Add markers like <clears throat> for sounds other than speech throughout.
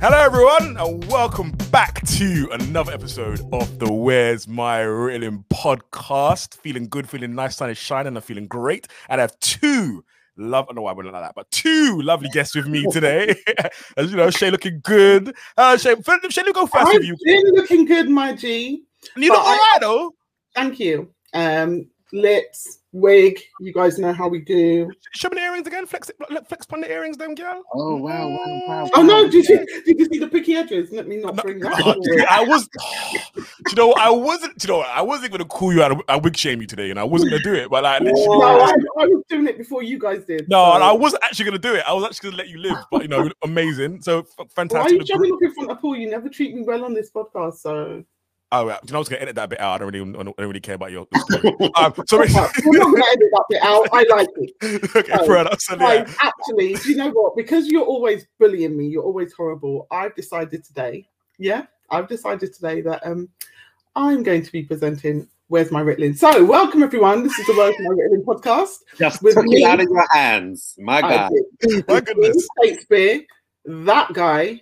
Hello, everyone, and welcome back to another episode of the Where's My Ritalin podcast. Feeling good, feeling nice, sun is shining, I'm feeling great. And I have two love, I don't know why I went like that, but two lovely guests with me <laughs> today. <laughs> As you know, Shay looking good. Uh, Shay, Shay, go first I've with you. been looking good, my G. You look all right, though. Thank you. Um, lips, wig. You guys know how we do. Show me the earrings again. Flex, it- flex upon the earrings, them girl. Oh wow, wow, wow. Oh no! Did you did you see the picky edges? Let me not No, bring that. oh, dude, I was, do <sighs> you know, I wasn't, you know. I wasn't going to call you out, I wig shame you today, and I wasn't going to do it, but like, literally, No, I, I was doing it before you guys did. no, so- and I wasn't actually going to do it. I was actually going to let you live, but you know, <laughs> amazing. So f- Why are fantastic. you Look jumping great. up in front of Paul? You never treat me well on this podcast, so Oh, yeah. Do you know, I was going to edit that bit out. I don't really, I don't really care about your story. <laughs> um, so, we're not gonna edit that bit out. I like it. <laughs> okay, Oh, fair enough. So, yeah. Guys, actually, do you know what? Because you're always bullying me, you're always horrible. I've decided today, yeah, I've decided today that um I'm going to be presenting Where's My Ritalin. So, welcome everyone. This is the Where's My Ritalin podcast. Just With took me- it out of your hands, my I God. My goodness. Shakespeare, that guy,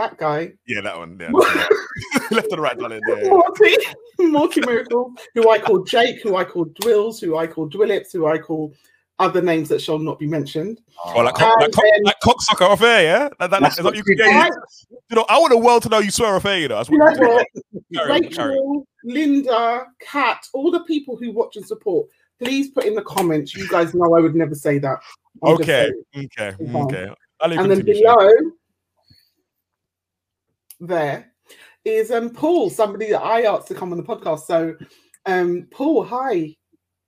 that guy, Yeah, that one. Yeah, <laughs> <laughs> left and right, darling. Yeah. Morty, <laughs> Morty Miracle, who I call Jake, who I call Dwills, who I call Dwillips, who I call other names that shall not be mentioned. Oh, like, cock, like, cock, then- like cocksucker off air, yeah? That, that, That's what you, you yeah, I, you know, I want the world to know you swear off air, you know. That's you know what what? Carry on, carry Rachel, Linda, Kat, all the people who watch and support, please put in the comments. You guys know I would never say that. I'm Okay, okay, Okay. okay. I'll let you And then below there is um Paul, somebody that I asked to come on the podcast. So um Paul, hi.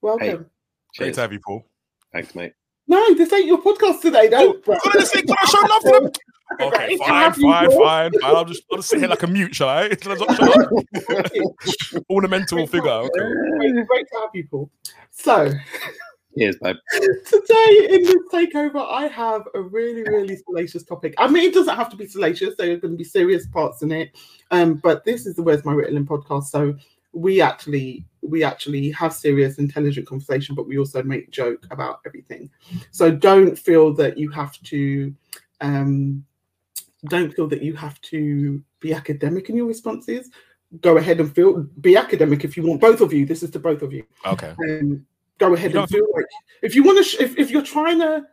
Welcome. Hey. Great to have you, Paul. Thanks, mate. No, this ain't your podcast today. Don't Oh, can I just say, can I show love to them? <laughs> Okay, Great to fine, have you, fine, fine, fine. I'll just, I'll just sit here like a mute, shall I? <laughs> Shall I not shut <laughs> up? Ornamental figure. Okay. Great, great to have you, Paul. So Cheers, babe. <laughs> today in this takeover, I have a really, really salacious topic. I mean, it doesn't have to be salacious. There are going to be serious parts in it. Um, but this is the Where's My Ritalin podcast, so we actually we actually have serious, intelligent conversation, but we also make joke about everything. So don't feel that you have to. Um, don't feel that you have to be academic in your responses. Go ahead and feel be academic if you want. Both of you. This is to both of you Okay. um, go ahead and feel like if you want to sh- if, if you're trying to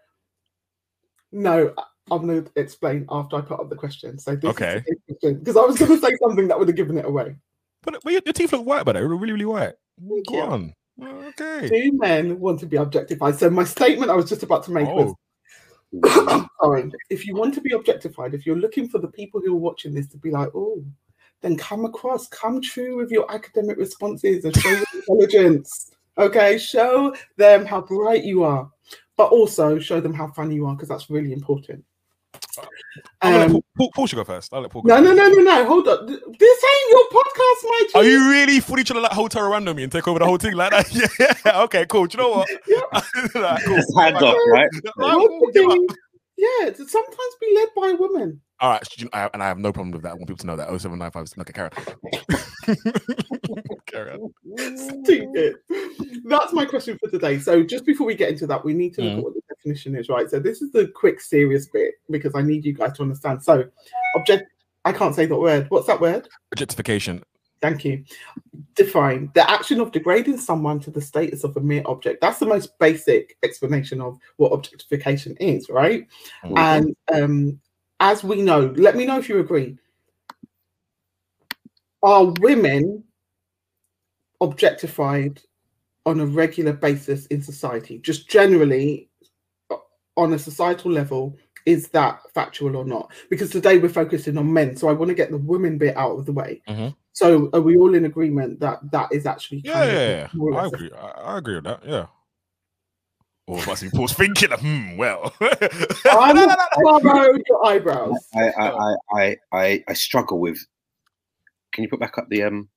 no i'm going to explain after i put up the question so this Okay. because i was going to say something that would have given it away But, but your, your teeth look white, but they're really, really white. Thank Go you. on. Okay. Two men want to be objectified so my statement i was just about to make was Oh, <coughs> sorry if you want to be objectified if you're looking for the people who are watching this to be like oh then come across come true with your academic responses and show your <laughs> intelligence okay show them how bright you are but also show them how funny you are because that's really important I'm gonna let Um, Paul, Paul, Paul should go first. I'll let Paul go no no first. no no no hold on this ain't your podcast my G. Are you really fully trying to like hotel random me and take over the whole thing like that? <laughs> Yeah. <laughs> Okay. Cool. Do you know what? <laughs> Like, cool. Just hands up, right? Right, do give yeah to sometimes be led by a woman All right, you know, I, and I have no problem with that. I want people to know that. 0795 okay, carry on. carry on. <laughs> Stupid. That's my question for today. So, just before we get into that, we need to look Mm. at what the definition is, right? So, this is the quick, serious bit because I need you guys to understand. So, object. I can't say that word. What's that word? Objectification. Thank you. Define the action of degrading someone to the status of a mere object. That's the most basic explanation of what objectification is, right? Mhm. And um, as we know, let me know if you agree. Are women objectified on a regular basis in society? Just generally, on a societal level, is that factual or not? Because today we're focusing on men, so I want to get the women bit out of the way. Mhm. So, are we all in agreement that that is actually Yeah, kind of yeah, yeah. I agree. I, I agree with that. Yeah. Or must be Paul's thinking, hmm, well. I'm <laughs> your eyebrows. I, I, I, I, I, I struggle with. Can you put back up the um?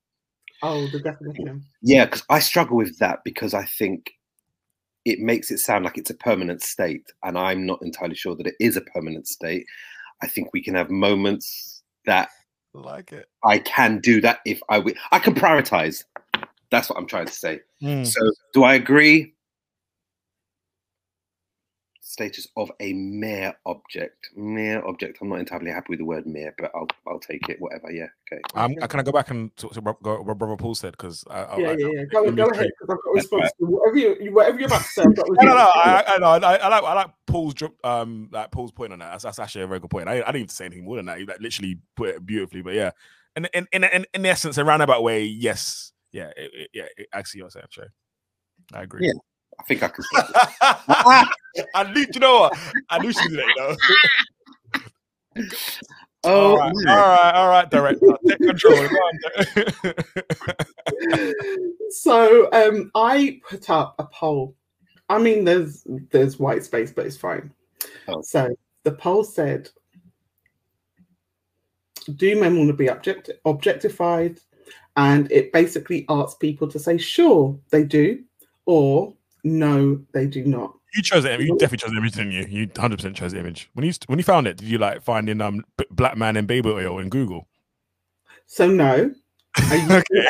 Oh, the definition. Yeah, because I struggle with that because I think it makes it sound like it's a permanent state, and I'm not entirely sure that it is a permanent state. I think we can have moments that like it. I can do that if I wi- I can prioritize. That's what I'm trying to say. Mm. So, do I agree? Status of a mere object. Mere object. I'm not entirely happy with the word mere, but I'll I'll take it. Whatever. Yeah. Okay. Um, can I go back and talk to what what brother Paul said? Because I, Yeah, I, yeah, yeah. Go, go ahead, because I've got a response to whatever, you, whatever you're about to say. I've got a <laughs> No, no, no. I, I, I, I like I like Paul's drop, um, like Paul's point on that. That's, that's actually a very good point. I, I didn't even say anything more than that. He like, literally put it beautifully. But yeah, and in in in, in essence, a roundabout way, yes, yeah, it, it, yeah. It, I see what you're saying, Trey. I agree. Yeah. I think I can. say that. I knew, you know what? I knew she did it. You know. <laughs> oh, all right, all right, all right, director, take control. Go on. <laughs> so um, I put up a poll. I mean, there's there's white space, but it's fine. Oh. So the poll said, "Do men want to be object- objectified?" And it basically asks people to say, "Sure, they do," or "No, they do not." You chose it. You definitely chose the image, didn't you? You hundred percent chose the image. When you when you found it, did you like find in um black man and baby oil in Google? So no, I <laughs> use, okay.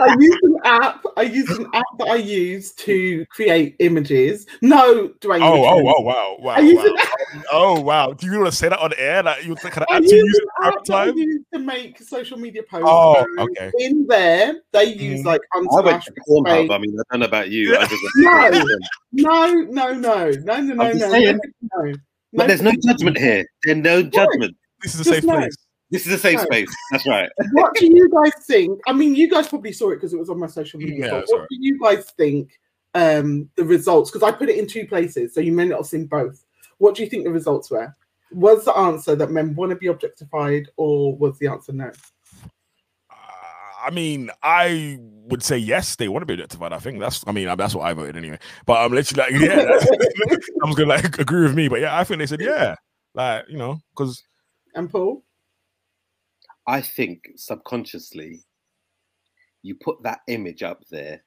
I use an app. I use an app that I use to create images. No, Dwayne. Oh, oh, oh, wow, wow, I use wow. An Oh, wow. Do you want to say that on the air? Like you kind of I use to use it an every app that I time? to make social media posts. Oh, okay. In there, they use Mm. like I went to Pornhub. space. I mean, I don't know about you. I just <laughs> No. No, no, no, no, no, no, I'm no, saying. no. But there's no judgment here. There's no judgment. This is a Just safe no. place. This is a safe No. space. That's right. What do you guys think? I mean, you guys probably saw it because it was on my social media. Yeah, but what right. do you guys think um, the results? Because I put it in two places, so you may not have seen both. What do you think the results were? Was the answer that men want to be objectified, or was the answer no? Uh, I mean, I would say yes, they want to be objectified. I think that's, I mean, that's what I voted anyway. But I'm literally like, <laughs> yeah, I'm gonna like <laughs> agree with me. But yeah, I think they said yeah, like you know, because And Paul? I think subconsciously you put that image up there.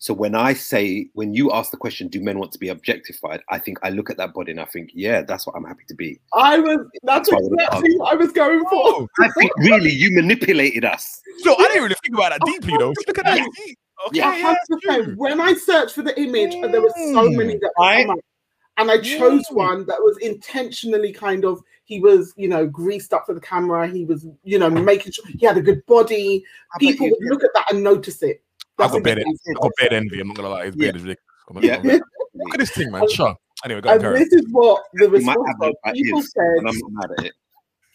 So when I say, when you ask the question, do men want to be objectified? I think I look at that body and I think, yeah, that's what I'm happy to be. I was. That's That's why I would've exactly what I was going for. oh, I <laughs> think really you manipulated us. so I didn't really think about that deeply though. If look at that, Yeah. okay, Yeah. yeah, I have that's to say, when I searched for the image, and there were so many that Right. come up, and I chose Mm. one that was intentionally kind of he was, you know, greased up for the camera. He was, you know, making sure he had a good body. People would look at that and notice it. I've got exactly- bed, I've got bed envy. I'm not gonna lie, his Yeah. is ridiculous. I'm not Yeah. gonna. <laughs> Look at this thing, man. Sure. Anyway, go on, And on. this is what the You response have People is, said, I'm not mad at it.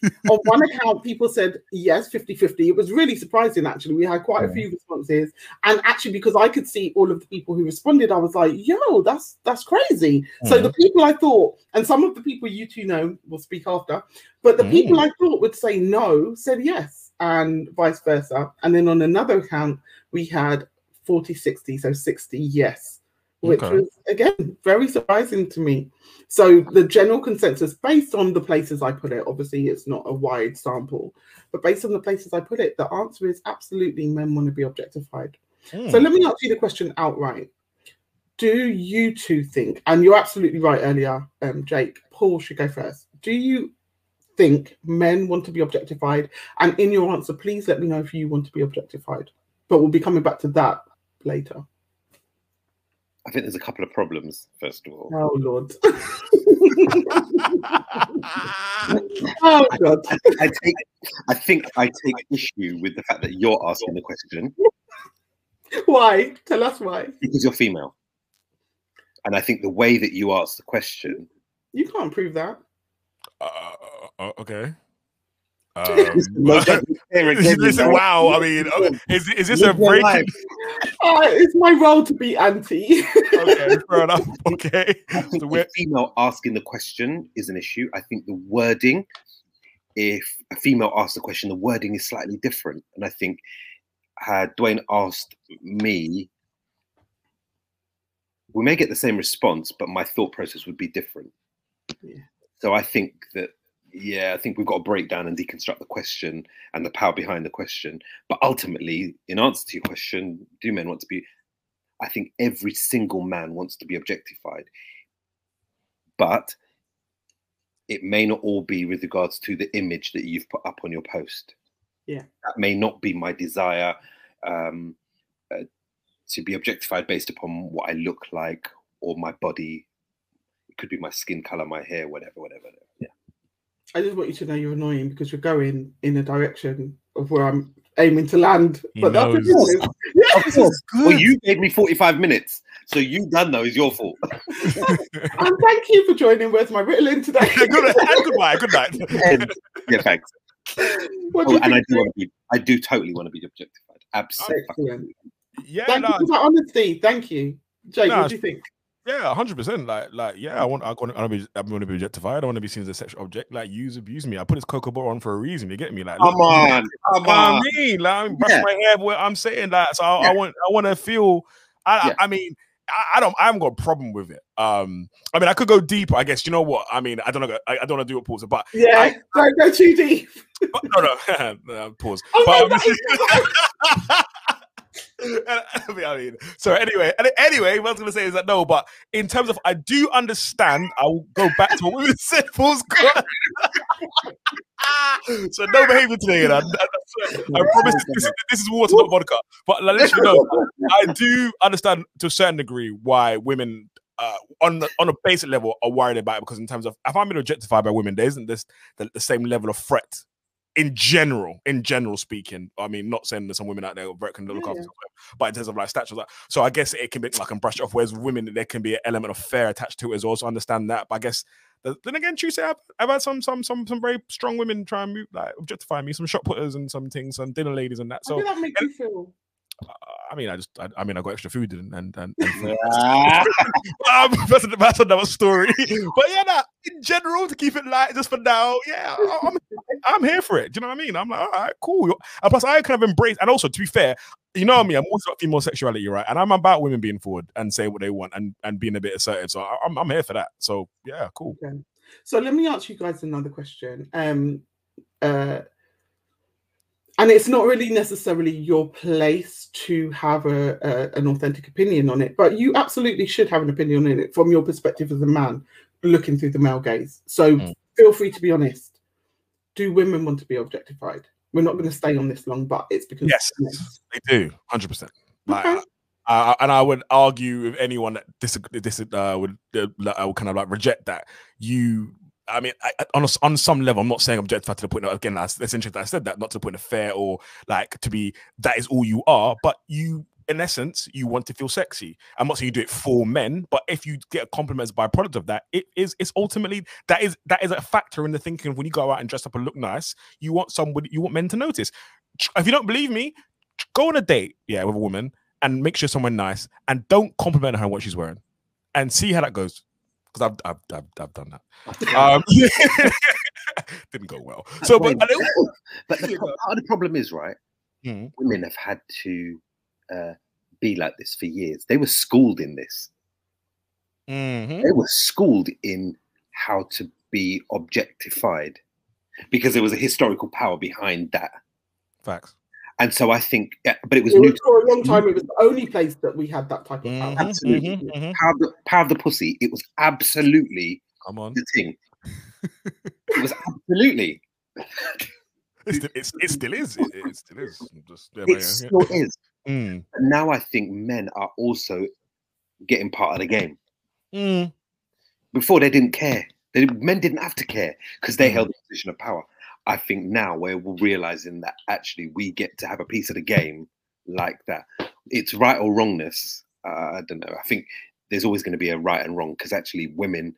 <laughs> on one account, people said yes, 50 50. It was really surprising, actually. We had quite a few responses. And actually, because I could see all of the people who responded, I was like, yo, that's that's crazy. So Mhm. the people I thought, and some of the people you two know will speak after, but the people I thought would say no said yes, and vice versa. And then on another account, we had 40 60, so 60 yes, which Okay. was again very surprising to me. So the general consensus, based on the places I put it, obviously it's not a wide sample, but based on the places I put it, the answer is absolutely men want to be objectified. So Mm. let me ask you the question outright. Do you two think, and you're absolutely right earlier, um, Jake, Paul should go first. Do you think men want to be objectified? And in your answer, please let me know if you want to be objectified. But we'll be coming back to that later. I think there's a couple of problems, first of all. Oh Lord. <laughs> <laughs> oh God. I take, I think I take issue with the fact that you're asking the question Why? Tell us why. because you're female, and I think the way that you ask the question, You can't prove that. Uh, uh, okay. Um, No judgment here listen, wow. I mean, uh, is is this a Live your breaking? life. Uh, it's my role to be anti. Okay, fair enough. <laughs> Okay. <laughs> I think So the we're female asking the question is an issue. I think the wording, if a female asks the question, the wording is slightly different. And I think had Dwayne asked me, we may get the same response, but my thought process would be different. Yeah. So I think that, yeah, I think we've got to break down and deconstruct the question and the power behind the question. But ultimately, in answer to your question, do men want to be? I think every single man wants to be objectified but it may not all be with regards to the image that you've put up on your post. Yeah. That may not be my desire um, uh, to be objectified based upon what I look like or my body. It could be my skin color, my hair, whatever, whatever. Yeah. I just want you to know you're annoying because you're going in a direction of where I'm aiming to land. He but that's knows. the thing. Yeah, Of <laughs> course. Well, you gave me 45 minutes. So you done though is your fault. <laughs> and thank you for joining. Where's my Ritalin today? <laughs> good, and goodbye. Good night. And- yeah, thanks. Oh, and I do want to be I do totally want to be objectified. Absolutely. Excellent. Yeah, Thank no, you for that honesty. Thank you. Jake, No, what do you think? Yeah, hundred percent. Like, like, yeah, I want, I want, I want to be, I want to be objectified. I don't want to be seen as a sexual object. Like, use, abuse me. I put this cocoa butter on for a reason. You get me? Like, Come look, on. Come what I on. mean, like, I'm brushing Yeah. my hair. What I'm saying, like, so I, I want, I want to feel. I, Yeah. I, I mean, I, I don't, I haven't got a problem with it. Um, I mean, I could go deeper. I guess you know what? I mean, I don't know. I, I don't want to do a pause, but, Yeah, I- don't go too deep. but no, no, <laughs> no, pause. Oh, but, <laughs> no, um, that is- <laughs> I mean, I mean, so anyway, and anyway, what I was gonna say is that no, but in terms of, I do understand. I will go back to what we <laughs> said. Pause. so no behavior today, you know. I, I, I promise this, this is water, not vodka. But like, let you know, I do understand to a certain degree why women. Uh, on the, on a basic level, are worried about it because in terms of if I'm being objectified by women, there isn't this the, the same level of threat in general, in general speaking, I mean, not saying there's some women out there who can look Yeah, after but in terms of like stature, like, so I guess it can be like and brush it off. Whereas women, there can be an element of fear attached to it as well. So I understand that. But I guess then again, Tuesday, I've, I've had some some some some very strong women try and move, like objectify me, some shot putters and some things, and dinner ladies and that. So did that make you feel? I mean, I just, I, I mean, I got extra food and and and. and <laughs> um, <laughs> that's, that's another story. But yeah, nah, in general, to keep it light, just for now, yeah, I'm, I'm here for it. Do you know what I mean? I'm like, all right, cool. And plus, I kind of embrace, and also to be fair, you know me, I mean. I'm always about female sexuality, right? And I'm about women being forward and saying what they want and, and being a bit assertive. So I, I'm, I'm here for that. So yeah, cool. Okay. So let me ask you guys another question. Um, uh, and it's not really necessarily your place to have a, a an authentic opinion on it, but you absolutely should have an opinion on it from your perspective as a man looking through the male gaze. So Mm. feel free to be honest. Do women want to be objectified? We're not going to stay on this long, but it's because Yes, they do, hundred percent. Like, Okay. uh, and I would argue with anyone that disagree, dis- uh, would uh, I would kind of like reject that. You, I mean, I, on a on some level, I'm not saying I'm objectify to the point. Of, again, that's, that's interesting. I said that not to the point of fair or like to be that is all you are, but you. In essence, you want to feel sexy. I'm not saying you do it for men, but if you get a compliment as a byproduct of that, it is it's ultimately that is that is a factor in the thinking when you go out and dress up and look nice. You want somebody, you want men to notice. If you don't believe me, go on a date, yeah, with a woman and make sure someone nice and don't compliment her on what she's wearing and see how that goes. Because I've, I've, I've, I've done that. Um, <laughs> <laughs> didn't go well. So, but, <laughs> but the, pro- go part of the problem is right. Mhm. Women have had to uh, be like this for years. They were schooled in this. Mhm. They were schooled in how to be objectified because there was a historical power behind that. facts. And so I think, yeah, but it was It new. was, for a long time, it was the only place that we had that type of power. Mhm, Absolutely. mhm, mhm. Power of, the, power of the pussy. It was absolutely Come on. the thing. <laughs> it was absolutely. It still, it's, it still is. It, it still is. Just, yeah, It yeah, still is. yeah. Mm. But now I think men are also getting part of the game. Mm. Before they didn't care. They, men didn't have to care because they Mhm. held the position of power. I think now we're realizing that actually we get to have a piece of the game like that. It's right or wrongness. Uh, I don't know. I think there's always going to be a right and wrong because actually women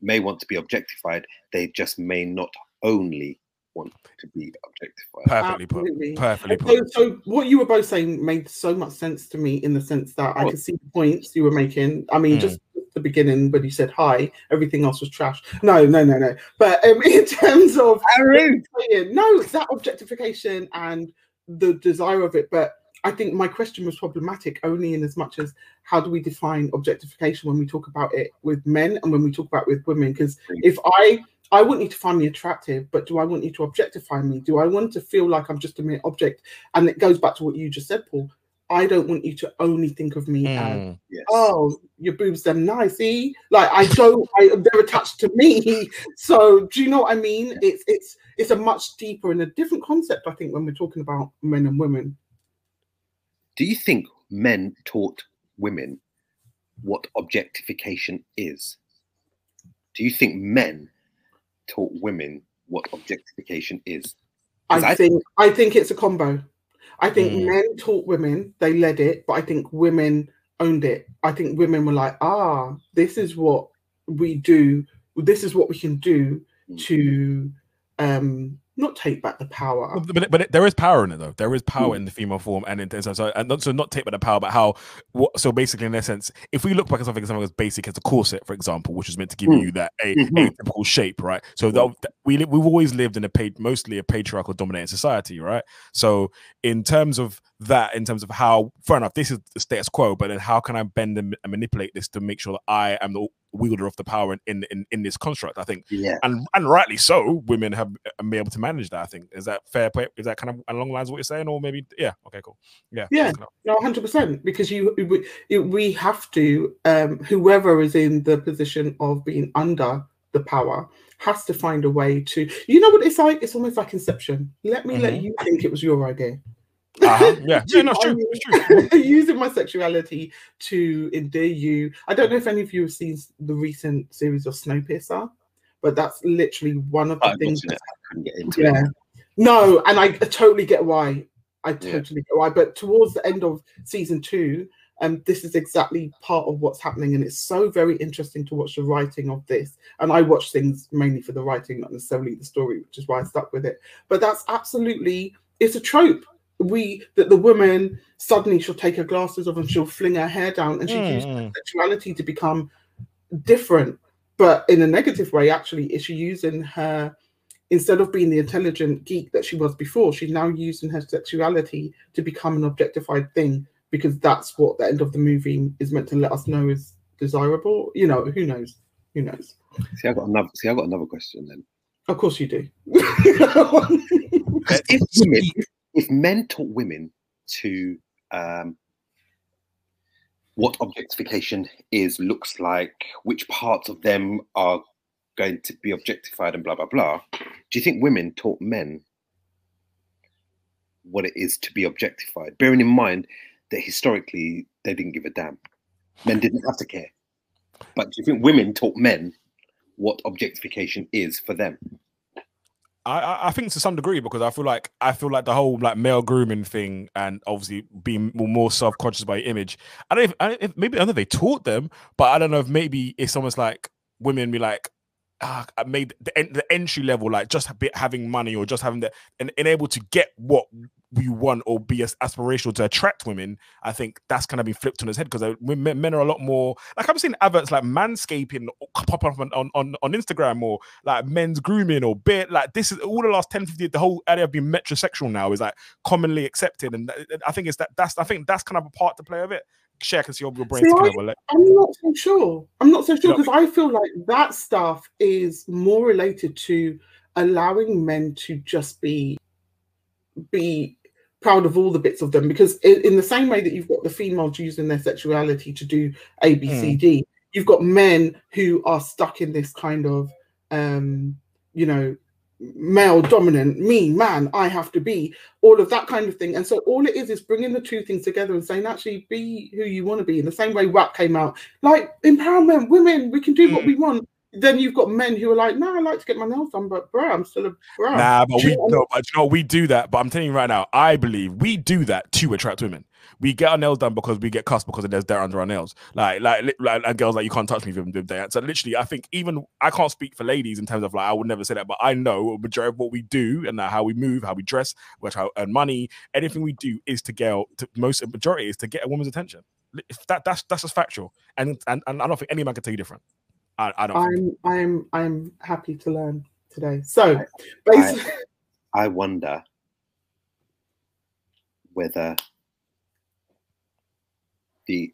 may want to be objectified. They just may not only want to be objectified. Perfectly Absolutely. put. Perfectly So, put. so what you were both saying made so much sense to me in the sense that I could see the points you were making. I mean, Mm. just at the beginning when he said hi, everything else was trash. No, no, no, no. But um, <laughs> in terms of no, that objectification and the desire of it. But I think my question was problematic only in as much as how do we define objectification when we talk about it with men and when we talk about it with women? Because if I I want you to find me attractive, but do I want you to objectify me? Do I want to feel like I'm just a mere object? And it goes back to what you just said, Paul. I don't want you to only think of me as Mm. Yes. oh, your boobs them nice, see? Like I don't, I, they're attached to me. <laughs> So do you know what I mean? It's it's it's a much deeper and a different concept, I think, when we're talking about men and women. Do you think men taught women what objectification is? Do you think men taught women what objectification is? I, I think I think it's a combo. I think mm. men taught women, they led it, but I think women owned it. I think women were like, ah, this is what we do. This is what we can do mm. to um not take back the power. But, but there is power in it though. There is power mm. in the female form and in so, so and not so not take back the power, but how what so basically in essence, if we look back at something something as basic as a corset, for example, which is meant to give mm. you that a, mm-hmm. a typical shape, right? So mm. that, we we've always lived in a paid mostly a patriarchal dominated society, right? So in terms of that, in terms of how fair enough, this is the status quo, but then how can I bend and manipulate this to make sure that I am the wielder of the power in, in in this construct. I think, yeah, and and rightly so, women have uh, been able to manage that. I think is that fair play? Is that kind of along the lines of what you're saying, or maybe yeah? Okay, cool. Yeah, yeah, no, hundred percent. Because you we, we have to um, whoever is in the position of being under the power has to find a way to. You know what it's like? It's almost like Inception. Let me mm-hmm. let you think it was your idea. Uh-huh. <laughs> Yeah, yeah, no, it's true. It's true. <laughs> using my sexuality to endear you. I don't know if any of you have seen the recent series of Snowpiercer, but that's literally one of the things. That, yeah, it. no, and I, I, totally get why. I totally yeah. get why. But towards the end of season two, um, this is exactly part of what's happening, and it's so very interesting to watch the writing of this. And I watch things mainly for the writing, not necessarily the story, which is why I stuck with it. But that's absolutely it's a trope we that the woman suddenly she'll take her glasses off and she'll fling her hair down and she mm. uses sexuality to become different. But in a negative way actually is she using her instead of being the intelligent geek that she was before she's now using her sexuality to become an objectified thing because that's what the end of the movie is meant to let us know is desirable. You know who knows? Who knows? See I've got another see I've got another question then. Of course you do. If women if men taught women to um, what objectification is, looks like, which parts of them are going to be objectified, and blah blah blah, do you think women taught men what it is to be objectified? Bearing in mind that historically they didn't give a damn, men didn't have to care. But do you think women taught men what objectification is for them? I, I think to some degree because I feel like I feel like the whole like male grooming thing and obviously being more self conscious by image. I don't, if, if, maybe I don't know if they taught them, but I don't know if maybe it's almost like women be like, ah, I made the the entry level like just bit having money or just having the and, and able to get what we want or be as aspirational to attract women, I think that's kind of been flipped on its head because uh, men are a lot more like I'm seeing adverts like manscaping pop up on, on, on Instagram or like men's grooming or bit like this is all the last 10 50 the whole area of being metrosexual now is like commonly accepted and I think it's that that's I think that's kind of a part to play of it. Share can see your brain. See, I, I'm not so sure. I'm not so sure because I feel like that stuff is more related to allowing men to just be be proud of all the bits of them because in, the same way that you've got the females using their sexuality to do A, B, C, mm. D, you've got men who are stuck in this kind of, um, you know, male dominant, me, man, I have to be, all of that kind of thing. And so all it is is bringing the two things together and saying, actually, be who you want to be. In the same way WAP came out, like empowerment, women, we can do mm. what we want then you've got men who are like, no, I like to get my nails done, but bro, I'm still a bro. Nah, but we no, but you know, we do that. But I'm telling you right now, I believe we do that to attract women. We get our nails done because we get cussed because there's dirt under our nails. Like, like, like, and girls like you can't touch me with them that. So literally, I think even I can't speak for ladies in terms of like I would never say that, but I know a majority of what we do and how we move, how we dress, which how earn money, anything we do is to get to, most majority is to get a woman's attention. That that's that's just factual, and and, and I don't think any man can tell you different. I, I don't. I'm I'm I'm happy to learn today. So, basically, I, I wonder whether the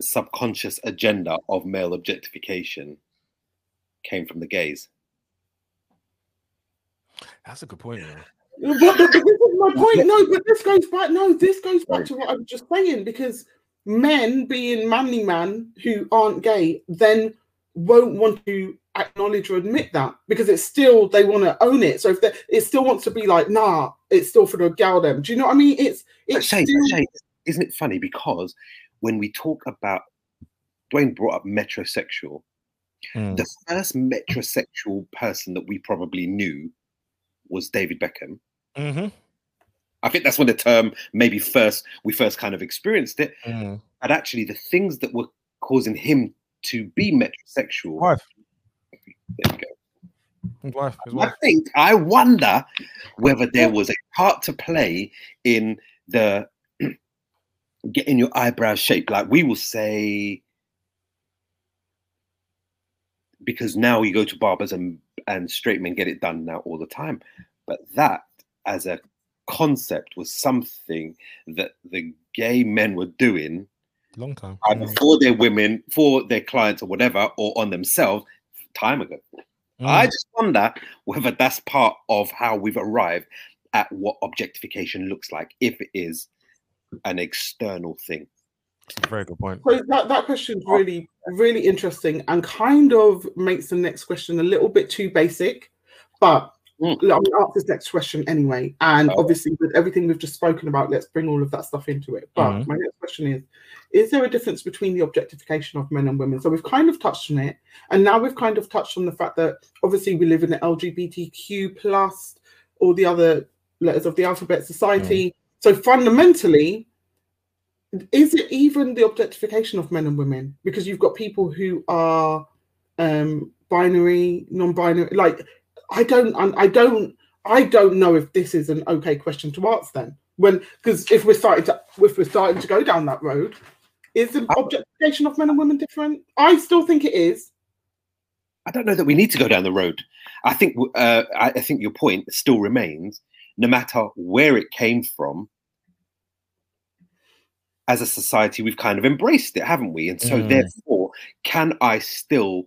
subconscious agenda of male objectification came from the gays. That's a good point. But, but, but this is my point. No, but this goes back. No, this goes back to what I was just saying because men being manly man who aren't gay then won't want to acknowledge or admit that because it's still they want to own it. So if they, it still wants to be like, nah, it's still for the gal them. Do you know what I mean? It's it's Shay, Shay, isn't it funny because when we talk about Dwayne brought up metrosexual. Mm. The first metrosexual person that we probably knew was David Beckham. hmm I think that's when the term maybe first we first kind of experienced it. Mm. But actually, the things that were causing him to be metrosexual. Wife, There we go. wife, his I think I wonder whether there was a part to play in the <clears throat> getting your eyebrows shaped. Like we will say, because now you go to barbers and and straight men get it done now all the time. But that as a concept was something that the gay men were doing Long time. either Mm. for their women, for their clients or whatever, or on themselves time ago. I Mm. just wonder whether that's part of how we've arrived at what objectification looks like, if it is an external thing. That's a very good point. So that, that question's really, really interesting and kind of makes the next question a little bit too basic. But Mm. let me ask this next question anyway. And Oh. obviously, with everything we've just spoken about, let's bring all of that stuff into it. But Mhm. my next question is Is there a difference between the objectification of men and women? So we've kind of touched on it. And now we've kind of touched on the fact that obviously we live in the LGBTQ plus, all the other letters of the alphabet society. So fundamentally, is it even the objectification of men and women because you've got people who are um binary non-binary like i don't i don't i don't know if this is an okay question to ask then when because if we're starting to if we're starting to go down that road is the objectification of men and women different i still think it is I don't know that we need to go down the road. I think uh, I, I think your point still remains, no matter where it came from. As a society, we've kind of embraced it, haven't we? And so, Mm. therefore, can I still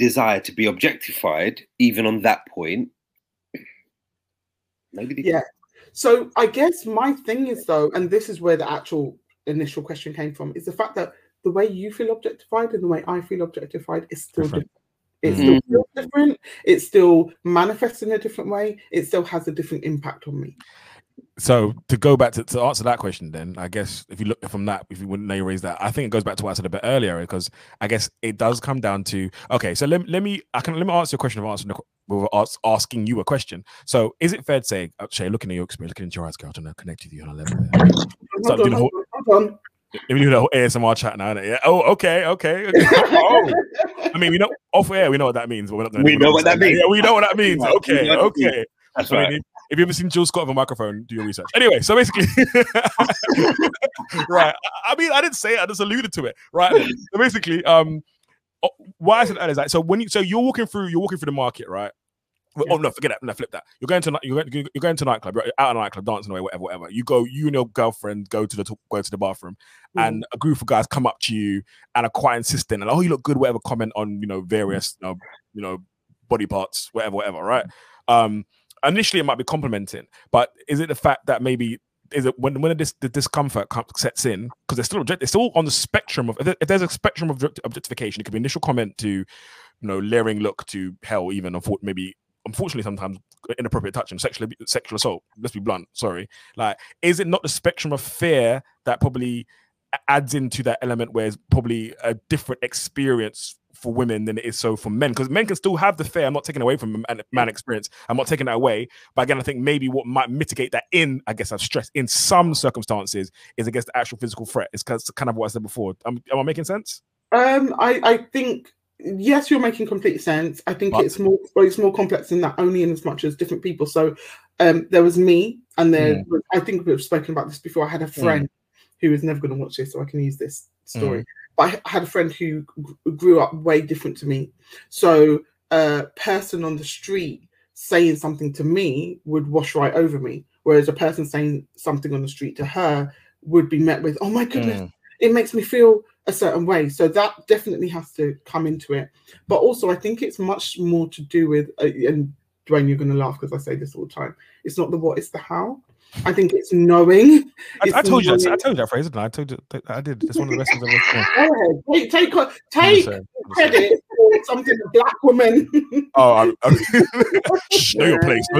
desire to be objectified, even on that point? Maybe. The, Yeah. So I guess my thing is though, and this is where the actual initial question came from, is the fact that the way you feel objectified and the way I feel objectified is still Different. different. It Mhm. still feels different. It still manifests in a different way. It still has a different impact on me. So to go back to, to answer that question, then I guess if you look from that, if you wouldn't know you raised that, I think it goes back to what I said a bit earlier because I guess it does come down to okay. So let, let me I can let me answer your question of answering the, qu- asking you a question. So is it fair to say, uh, Shay, looking at your experience, looking into your eyes, girl, to connect with you on a level? there. Start Hold doing on, the hold on, hold on. Let me do the whole ASMR chat now. innit? Yeah. Oh, okay, okay. okay. <laughs> oh. I mean, we know off air, we know what that means, but we're not. gonna- We know what that means. Yeah, we know what that means. Okay, what that means. okay. That's I mean, right. If, you ever seen Jill Scott with a microphone, do your research. Anyway, so basically, <laughs> right. I mean, I didn't say it. I just alluded to it. Right. So basically, um, oh, why I said that is like so when you so you're walking through you're walking through the market, right? Well, Oh no, forget that. No, flip that. You're going to you're going, you're going to nightclub. You're out of nightclub, dancing away, whatever, whatever. You go, you and your girlfriend go to the go to the bathroom, and a group of guys come up to you and are quite insistent and oh, you look good, whatever. Comment on you know various you know, you know body parts, whatever, whatever. Right. Um, initially it might be complimenting, but is it the fact that maybe is it when when this the discomfort com- sets in because they're still object- they're still on the spectrum of if there's a spectrum of objectification, it could be initial comment to you know leering look to hell, even maybe unfortunately sometimes inappropriate touching, sexual sexual assault. Let's be blunt. Sorry, like is it not the spectrum of fear that probably adds into that element where it's probably a different experience for women than it is so for men because men can still have the fear. I'm not taking away from man, man experience. I'm not taking that away. But again, I think maybe what might mitigate that in, I guess I've stressed in some circumstances is against the actual physical threat. It's because kind of what I said before. Um, am I making sense? Um, I, I think yes, you're making complete sense. I think But- it's more it's more complex than that, only in as much as different people. So, um, there was me, and then Mm. I think we've spoken about this before. I had a friend who is never going to watch this, so I can use this story. But I had a friend who grew up way different to me. So, a person on the street saying something to me would wash right over me, whereas a person saying something on the street to her would be met with, "Oh my goodness." Mm. it makes me feel a certain way. So that definitely has to come into it. But also, I think it's much more to do with, uh, and Dwayne, you're going to laugh because I say this all the time. It's not the what, it's the how. I think it's knowing. I, It's I told you that. I told you that phrase, didn't I? I told you. I did. It's one of the lessons it. Yeah. Go ahead. Take, take, take I'm credit for something a black woman. Oh, I'm, I'm <laughs> know your place. <laughs>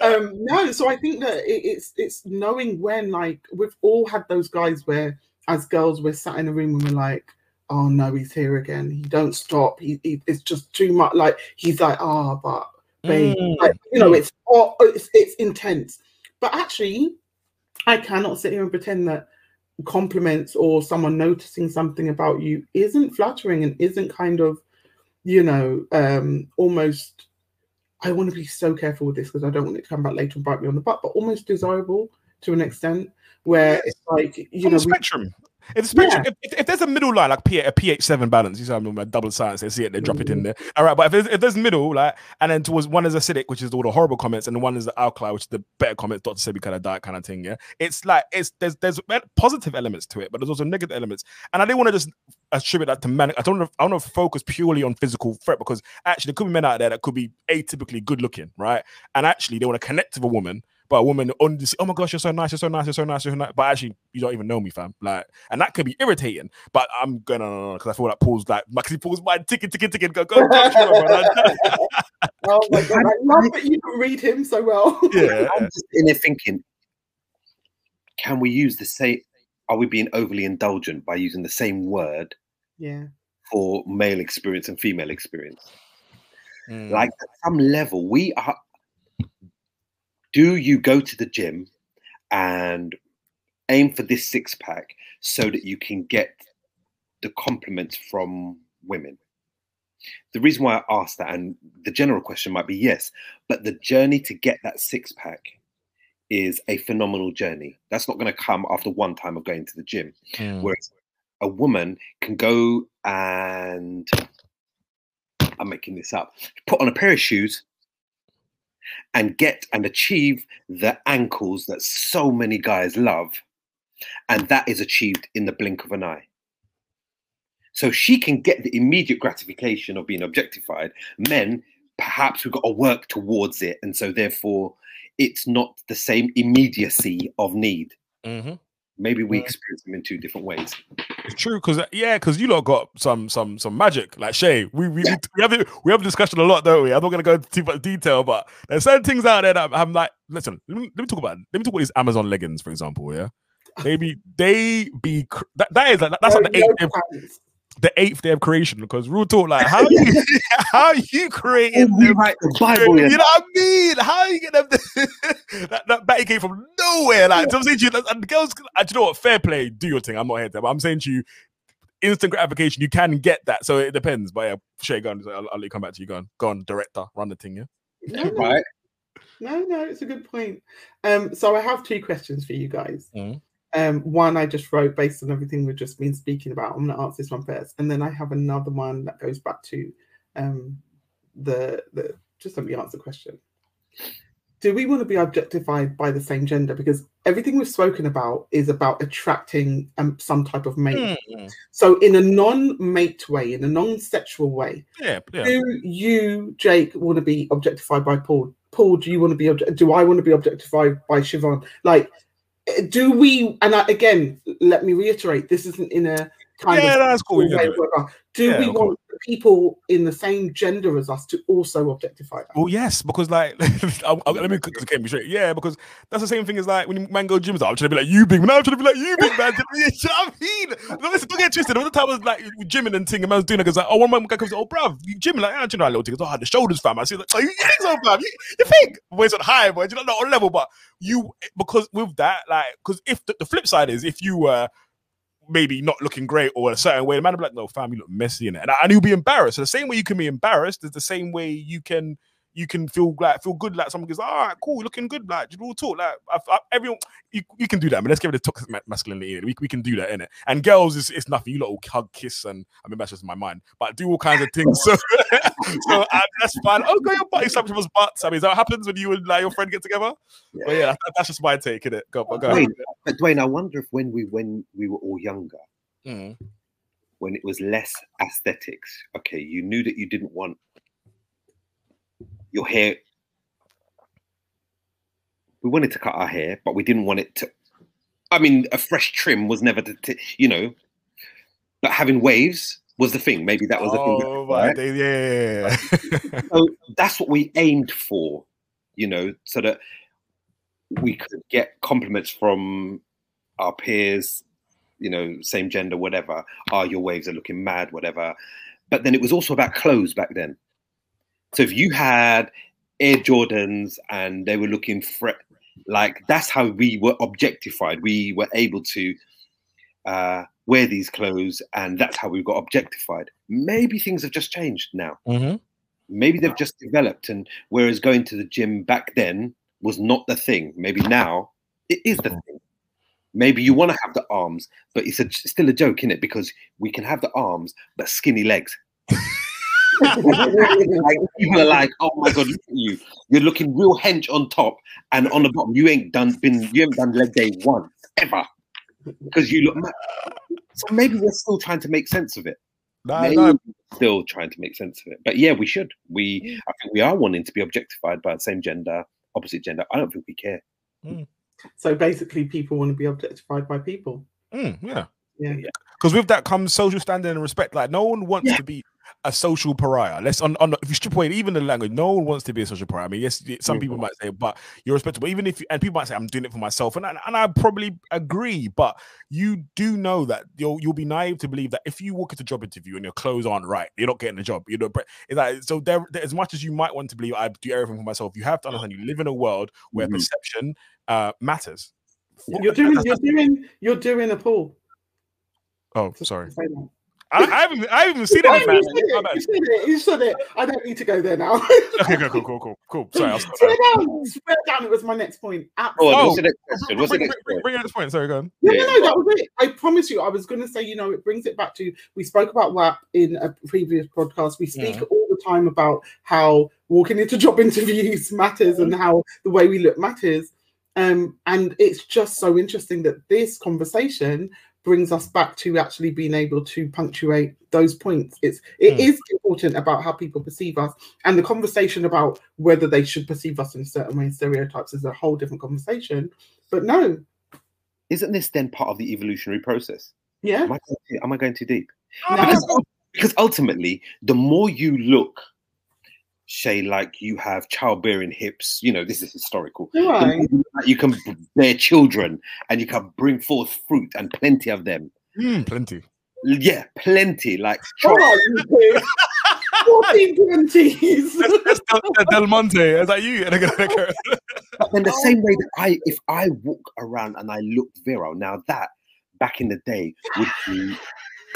um, no, so I think that it, it's it's knowing when like we've all had those guys where as girls we're sat in a room and we're like, oh no, he's here again. He don't stop. He, he it's just too much. Like he's like, ah, oh, but Mm. like, you know, it's it's it's intense. But actually, I cannot sit here and pretend that compliments or someone noticing something about you isn't flattering and isn't kind of, you know, um, almost. I want to be so careful with this because I don't want it to come back later and bite me on the butt, but almost desirable to an extent where it's like you on know spectrum. If, the spectrum if, if, if there's a middle line like P, a pH seven balance, you see, I'm a double science. They see it, they drop it in there. All right, but if there's, if there's middle, like, and then towards one is acidic, which is all the horrible comments, and the one is the alkali, which is the better comments, Dr. Sebi kind of diet kind of thing. Yeah, it's like it's there's there's positive elements to it, but there's also negative elements. And I didn't want to just attribute that to man. I don't know. If, I don't know focus purely on physical threat because actually there could be men out there that could be atypically good looking, right? And actually they want to connect with a woman, but a woman on this, oh my gosh, you're so nice, you're so nice, you're so nice, you're so nice. But actually, you don't even know me, fam. Like, and that could be irritating. But I'm going on because I feel like Paul's like, because he pulls my ticket, ticket, ticket, go, go, go, go, <laughs> Oh my god, I love that you can read him so well. <laughs> yeah. I'm just in there thinking, can we use the same? Are we being overly indulgent by using the same word yeah. for male experience and female experience? Mm. Like at some level, we are. Do you go to the gym and aim for this six pack so that you can get the compliments from women? The reason why I asked that, and the general question might be yes, but the journey to get that six pack is a phenomenal journey. That's not going to come after one time of going to the gym. Mm. Whereas a woman can go and I'm making this up, put on a pair of shoes and get and achieve the ankles that so many guys love. And that is achieved in the blink of an eye. So she can get the immediate gratification of being objectified. Men, perhaps we've got to work towards it. And so therefore, it's not the same immediacy of need. Mhm. Maybe we experience them in two different ways. It's true because uh, yeah, because you lot got some some some magic. Like Shay, we we, we we have we have a discussion a lot, don't we? I'm not gonna go into too much detail, but there's certain things out there that I'm like, listen, let me, let me talk about let me talk about these Amazon leggings, for example. Yeah, they be they be that, that is like that's like the No eighth day of, pants. the eighth day of creation because real talk, like how you <laughs> how you creating we them write the Bible, you know what I mean? How are you get them? <laughs> that, that Betty came from nowhere. Like, so I'm saying to you, and the girls, uh, do you know what? Fair play, do your thing. I'm not here to, but I'm saying to you, instant gratification, you can get that. So it depends. But yeah, Shay, go on. I'll, I'll let you come back to you. Go on, go on, director, run the thing. Yeah. No, no, Right? no, no, it's a good point. Um, so I have two questions for you guys. Mhm. Um, one I just wrote based on everything we've just been speaking about. I'm going to answer this one first, and then I have another one that goes back to um, the the. Just let me answer the question. Do we want to be objectified by the same gender? Because everything we've spoken about is about attracting um, some type of mate. Mm. So, in a non-mate way, in a non-sexual way, Yeah, yeah. do you, Jake, want to be objectified by Paul? Paul, do you want to be? Obje- do I want to be objectified by Siobhan? Like, do we? And I, again, let me reiterate: this isn't in a kind Yeah, of that's cool. We can way do it. whatever. Do Yeah, we want people in the same gender as us to also objectify us? Well, yes, because like, <laughs> I'll, I'll- let me okay, be straight. Yeah, because that's the same thing as like when you man go gyms. I'm trying to be like you big man. I'm trying to be like you big man. <laughs> you know I mean? No, listen, don't get twisted. All the time I was like gymming and thing, and I was doing it because like, oh, one man guy comes, oh, bruv, you gymming like, ah, do you know, little thing. Oh, the shoulders, fam. I see like, oh, you think so, fam? You, you think? But it's on high, but you know, not on level. But you because with that, like, because if the, the flip side is if you were maybe not looking great or a certain way, the man will be like, no, fam, you look messy in it. And, and you'll be embarrassed. So the same way you can be embarrassed is the same way you can you can feel like feel good like someone goes, all right, cool, looking good, like you all talk like I, I, everyone you, you can do that. Mean, let's get rid of toxic ma- masculinity. We, we can do that in it. And girls, it's, it's nothing. You lot will hug, kiss, and I mean that's just my mind, but do all kinds of things. <laughs> So, so uh, that's fine. Oh, go your body slap people's butts. I mean, is that what happens when you and like, your friend get together? But yeah, that- that's just my take, in it. Go, go. Dwayne, but Dwayne, I wonder if when we when we were all younger, Mm. when it was less aesthetics, okay, you knew that you didn't want your hair. We wanted to cut our hair, but we didn't want it to. I mean, a fresh trim was never the, t- you know. but having waves was the thing. Maybe that was the thing. Oh my right? days, yeah. <laughs> So that's what we aimed for, you know, so that we could get compliments from our peers, you know, same gender, whatever. Oh, your waves are looking mad, whatever. But then it was also about clothes back then. So if you had Air Jordans and they were looking fre- like that's how we were objectified. We were able to uh, wear these clothes, and that's how we got objectified. Maybe things have just changed now. Mhm. Maybe they've just developed, and whereas going to the gym back then was not the thing, maybe now it is the thing. Maybe you want to have the arms, but it's a, still a joke, isn't it? Because we can have the arms, but skinny legs. <laughs> <laughs> like people are like, oh my god, look at you! You're looking real hench on top, and on the bottom, you ain't done been you haven't done leg day once ever because you look. Mad. So maybe we're still trying to make sense of it. Nah, Maybe nah, we're still trying to make sense of it. But yeah, we should. We I think we are wanting to be objectified by the same gender, opposite gender. I don't think we care. So basically, people want to be objectified by people. mm, yeah. Yeah. Because with that comes social standing and respect. Like no one wants Yeah. to be a social pariah. Let's on, on if you strip away even the language, no one wants to be a social pariah. I mean, yes, some people Mhm. might say, but you're respectable. Even if you, and people might say, I'm doing it for myself, and I- and I probably agree. But you do know that you'll you'll be naive to believe that if you walk into a job interview and your clothes aren't right, you're not getting the job. You know, but it's like so there, there- as much as you might want to believe I do everything for myself, you have to understand you live in a world where Mhm. perception uh matters. You're doing, you're doing, you're doing a poll. Oh, sorry. Say that. I, I haven't I haven't even seen You it. said man. it, My bad. you said it. You said it. I don't need to go there now. Okay, cool, cool, cool, cool, cool. Sorry, I'll stop. Swear down. Swear down. It was my next point. Oh, Absolutely. Oh. what's the next question? What's the bring, next bring, question? bring it this point. Sorry, go on. No, Yeah, no, no, that was it. I promise you, I was going to say, you know, it brings it back to we spoke about WAP in a previous podcast. We speak Yeah. all the time about how walking into job <laughs> interviews matters and how the way we look matters. Um, and it's just so interesting that this conversation brings us back to actually being able to punctuate those points. It's it Hmm. is important about how people perceive us, and the conversation about whether they should perceive us in certain way, stereotypes is a whole different conversation. But no, Isn't this then part of the evolutionary process? yeah, Am I going too, am I going too deep? No. Because, because ultimately, the more you look, Shay, like you have childbearing hips, you know, this is historical. Right. you look like You can bear children and you can bring forth fruit and plenty of them. Mm, plenty. Yeah, plenty. Like All right, 14 twenties. That's, that's Del, Del Monte. Is that you? And they're gonna go, But in the same way that I, if I walk around and I look virile, now that back in the day would be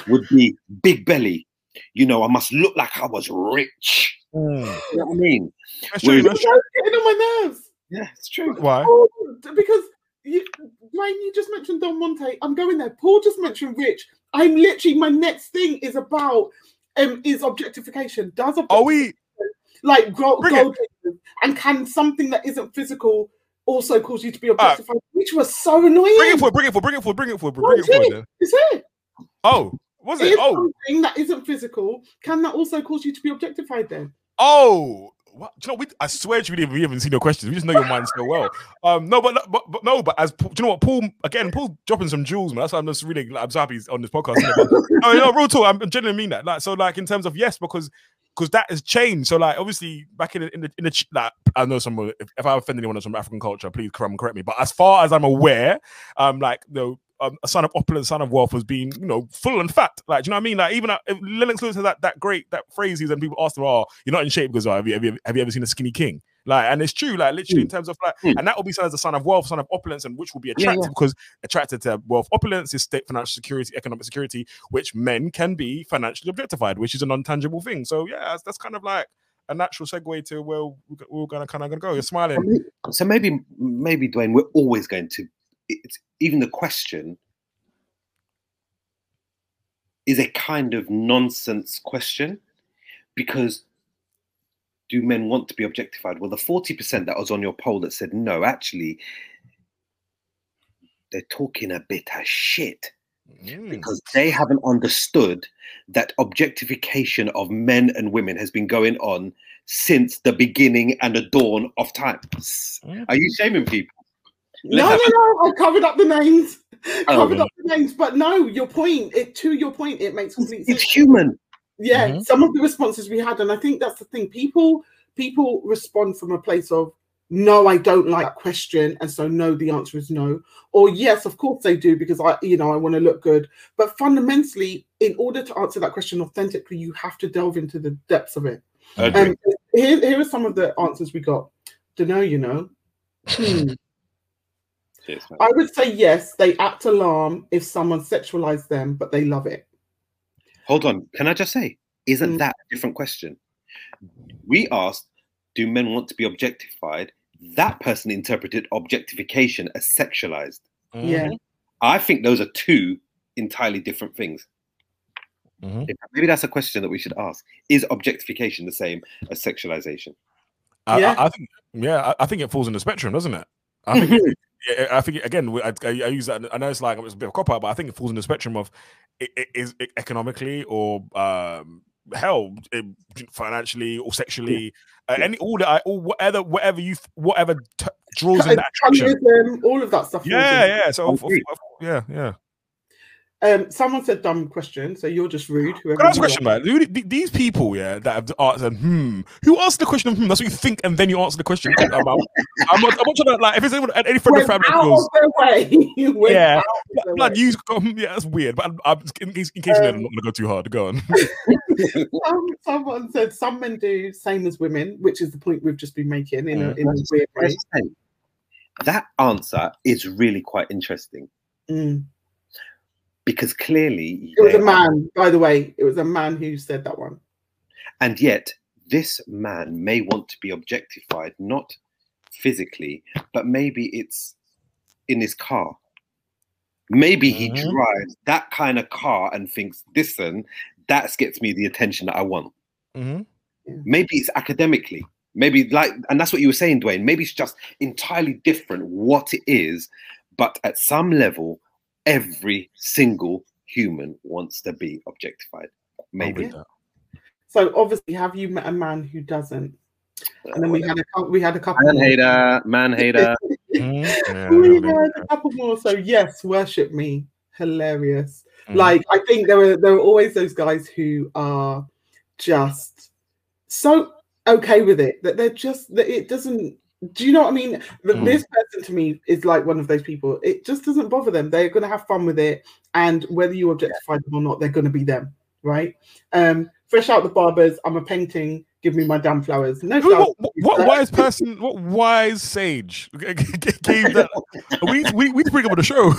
would be big belly. You know, I must look like I was rich. Mm. You know what I mean? That's true. That's true. getting on my nerves. Yeah, it's true. Why? Oh, because you, Dwayne, you just mentioned Del Monte. I'm going there. Paul just mentioned Rich. I'm literally my next thing is about um is objectification. Does Are we? like gold, Bring it. gold diggers? and can something that isn't physical also cause you to be objectified? Which was so annoying. Bring it for. Bring it for. Bring it for. Bring it for. Bring Oh, it for. shit. Then. Is it? Oh, was it? Is Oh, something that isn't physical can that also cause you to be objectified then? Oh. What? Do you know? We, I swear to you, we haven't seen your questions. We just know your mind so well. Um, no, but, but but no, but as do you know what? Paul again, Paul dropping some jewels, man. That's why I'm just really. Like, I'm so happy he's on this podcast. it? But- <laughs> no, no, real talk. I'm genuinely mean that. Like, so, like, in terms of yes, because because that has changed. So, like, obviously, back in the in the, in the like, I know some. If, if I offend anyone that's from African culture, please come correct me. But as far as I'm aware, um, like, the um, a son of opulence, son of wealth was being, you know, full and fat. Like, do you know what I mean? Like, even uh, if Lennox Lewis had that that great that phrase, he's and people ask him, "Oh, you're not in shape because oh, have you have you, have you ever seen a skinny king?" Like, and it's true, like literally in terms of like, Mm. and that will be seen as a son of wealth, son of opulence, and which will be Yeah, attractive yeah. because attracted to wealth, opulence is state financial security, economic security, which men can be financially objectified, which is a non-tangible thing. So yeah, that's, that's kind of like a natural segue to where we're, we're gonna kind of gonna go. You're smiling. So maybe, maybe Dwayne, we're always going to. It's even the question is a kind of nonsense question because do men want to be objectified? Well, the forty percent that was on your poll that said no, actually, they're talking a bit of shit Mm. because they haven't understood that objectification of men and women has been going on since the beginning and the dawn of time. Are you shaming people? No, no, no. I covered up the names. <laughs> Oh, covered no. up the names. But no, your point. It to your point. It makes complete sense. It's human. yeah Mhm. some of the responses we had and i think that's the thing people people respond from a place of no i don't like that question and so no the answer is no or yes of course they do because i you know i want to look good but fundamentally in order to answer that question authentically you have to delve into the depths of it Agree. um, here, here are some of the answers we got to know you know <laughs> Hmm. Cheers, i would say yes they act alarm if someone sexualized them but they love it Hold on. Can I just say, isn't Mm. that a different question? We asked, do men want to be objectified? That person interpreted objectification as sexualized. yeah I think those are two entirely different things. Mhm. Maybe that's a question that we should ask. Is objectification the same as sexualization? I, Yeah. I, I think, yeah, I, I think it falls in the spectrum, doesn't it? I think, it, <laughs> yeah, I think again, I, I I use that. I know it's like it's a bit of a cop out, but I think it falls in the spectrum of it, it is it economically or um, hell, it, financially or sexually, uh, Yeah. any all that, all whatever, whatever you, whatever t- draws in that attraction. All of that stuff Yeah, yeah. So, yeah, yeah. Um, someone said dumb question, so you're just rude. Whoever Can I ask a question, man? Who- These people, yeah, that have answered, hmm, who asked the question hmm? That's what you think, and then you answer the question. I'm, I'm, I'm not, I'm not trying to, like, if it's anyone, any friend Went of family out goes, of their way. <laughs> Went Yeah, out of their blood, way. you, go, hmm, yeah, that's weird, but I'm, I'm, in case, in case you know, I'm Um, not going to go too hard. Go on. <laughs> Some, someone said some men do same as women, which is the point we've just been making in a, Mm. in a weird way. that answer is really quite interesting Mm. Because clearly, It was a man, by the way. It was a man who said that one. and yet this man may want to be objectified, not physically, but maybe it's in his car. Maybe he Mhm. drives that kind of car and thinks, listen, that gets me the attention that I want. Mm-hmm. Maybe it's academically. Maybe like, and that's what you were saying, Dwayne. Maybe it's just entirely different what it is, but at some level, every single human wants to be objectified. Maybe. So obviously, have you met a man who doesn't? And then we had a cou- we had a couple. man more. hater, man hater. Yeah, <laughs> we had a couple more. So yes, worship me. Hilarious. Mhm. Like I think there are there are always those guys who are just so okay with it that they're just that it doesn't. Do you know what I mean? Mm. This person to me is like one of those people. It just doesn't bother them. They're going to have fun with it, and whether you objectify them or not, they're going to be them, right? Um, fresh out the barbers. I'm a painting. Give me my damn flowers. No flowers. what, what, what wise person, what wise sage <laughs> gave that? We, we, we need to bring him on the show.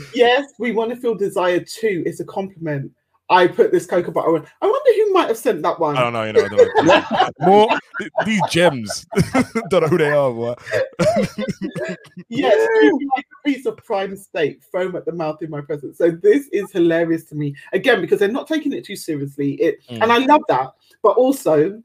<laughs> yes, we want to feel desired too. It's a compliment. I put this cocoa butter on. I wonder who might have sent that one. I don't know, you know, I don't know. <laughs> More th- these gems. <laughs> don't know who they are. But. <laughs> Yes, like a piece of prime steak, foam at the mouth in my presence. So this is hilarious to me. Again, because they're not taking it too seriously. It Mm. and I love that. But also,